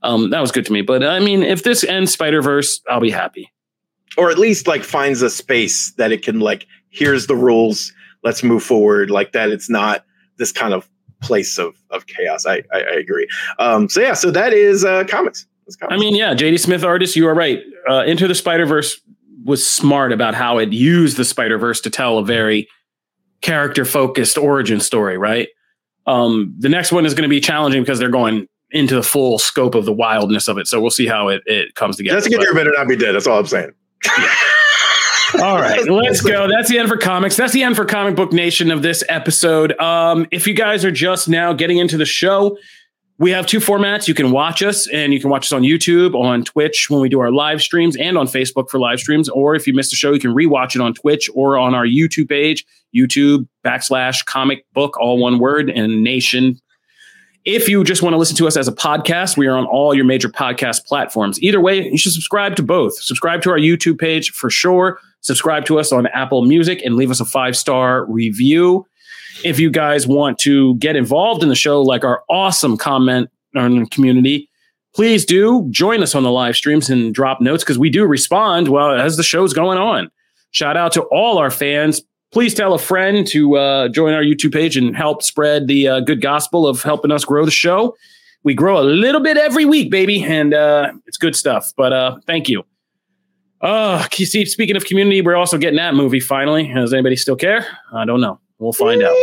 Um, that was good to me. But I mean, if this ends Spider Verse, I'll be happy. Or at least like finds a space that it can like. Here's the rules. Let's move forward. Like that. It's not this kind of place of of chaos. I I, I agree. Um, so yeah. So that is uh, comics. I mean, yeah, JD Smith artist, you are right. Uh, Into the Spider Verse was smart about how it used the Spider Verse to tell a very character focused origin story, right? Um, the next one is going to be challenging because they're going into the full scope of the wildness of it. So we'll see how it, it comes together. Jessica Drew better not be dead. That's all I'm saying. *laughs* all right, let's go. That's the end for comics. That's the end for Comic Book Nation of this episode. Um, if you guys are just now getting into the show, we have two formats. You can watch us and you can watch us on YouTube, on Twitch when we do our live streams, and on Facebook for live streams. Or if you missed the show, you can rewatch it on Twitch or on our YouTube page, YouTube backslash comic book, all one word, and nation. If you just want to listen to us as a podcast, we are on all your major podcast platforms. Either way, you should subscribe to both. Subscribe to our YouTube page for sure. Subscribe to us on Apple Music and leave us a five star review if you guys want to get involved in the show, like our awesome comment community, please do join us on the live streams and drop notes because we do respond well as the show's going on. Shout out to all our fans. Please tell a friend to uh, join our YouTube page and help spread the uh, good gospel of helping us grow the show. We grow a little bit every week, baby, and uh, it's good stuff. But uh, thank you. Uh, see, speaking of community, we're also getting that movie finally. Does anybody still care? I don't know. We'll find out.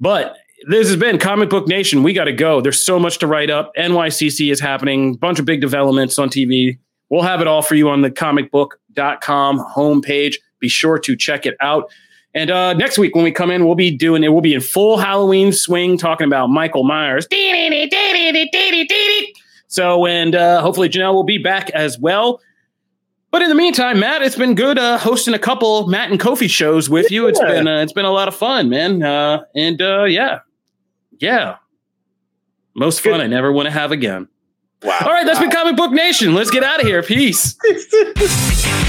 But this has been Comic Book Nation. We got to go. There's so much to write up. NYCC is happening, bunch of big developments on TV. We'll have it all for you on the comicbook.com homepage. Be sure to check it out. And uh, next week when we come in, we'll be doing it. We'll be in full Halloween swing talking about Michael Myers. So, and uh, hopefully Janelle will be back as well. But in the meantime, Matt, it's been good uh, hosting a couple Matt and Kofi shows with you. It's been uh, it's been a lot of fun, man. Uh, and uh, yeah, yeah, most fun I never want to have again. Wow! All right, that's wow. been Comic Book Nation. Let's get out of here. Peace. *laughs*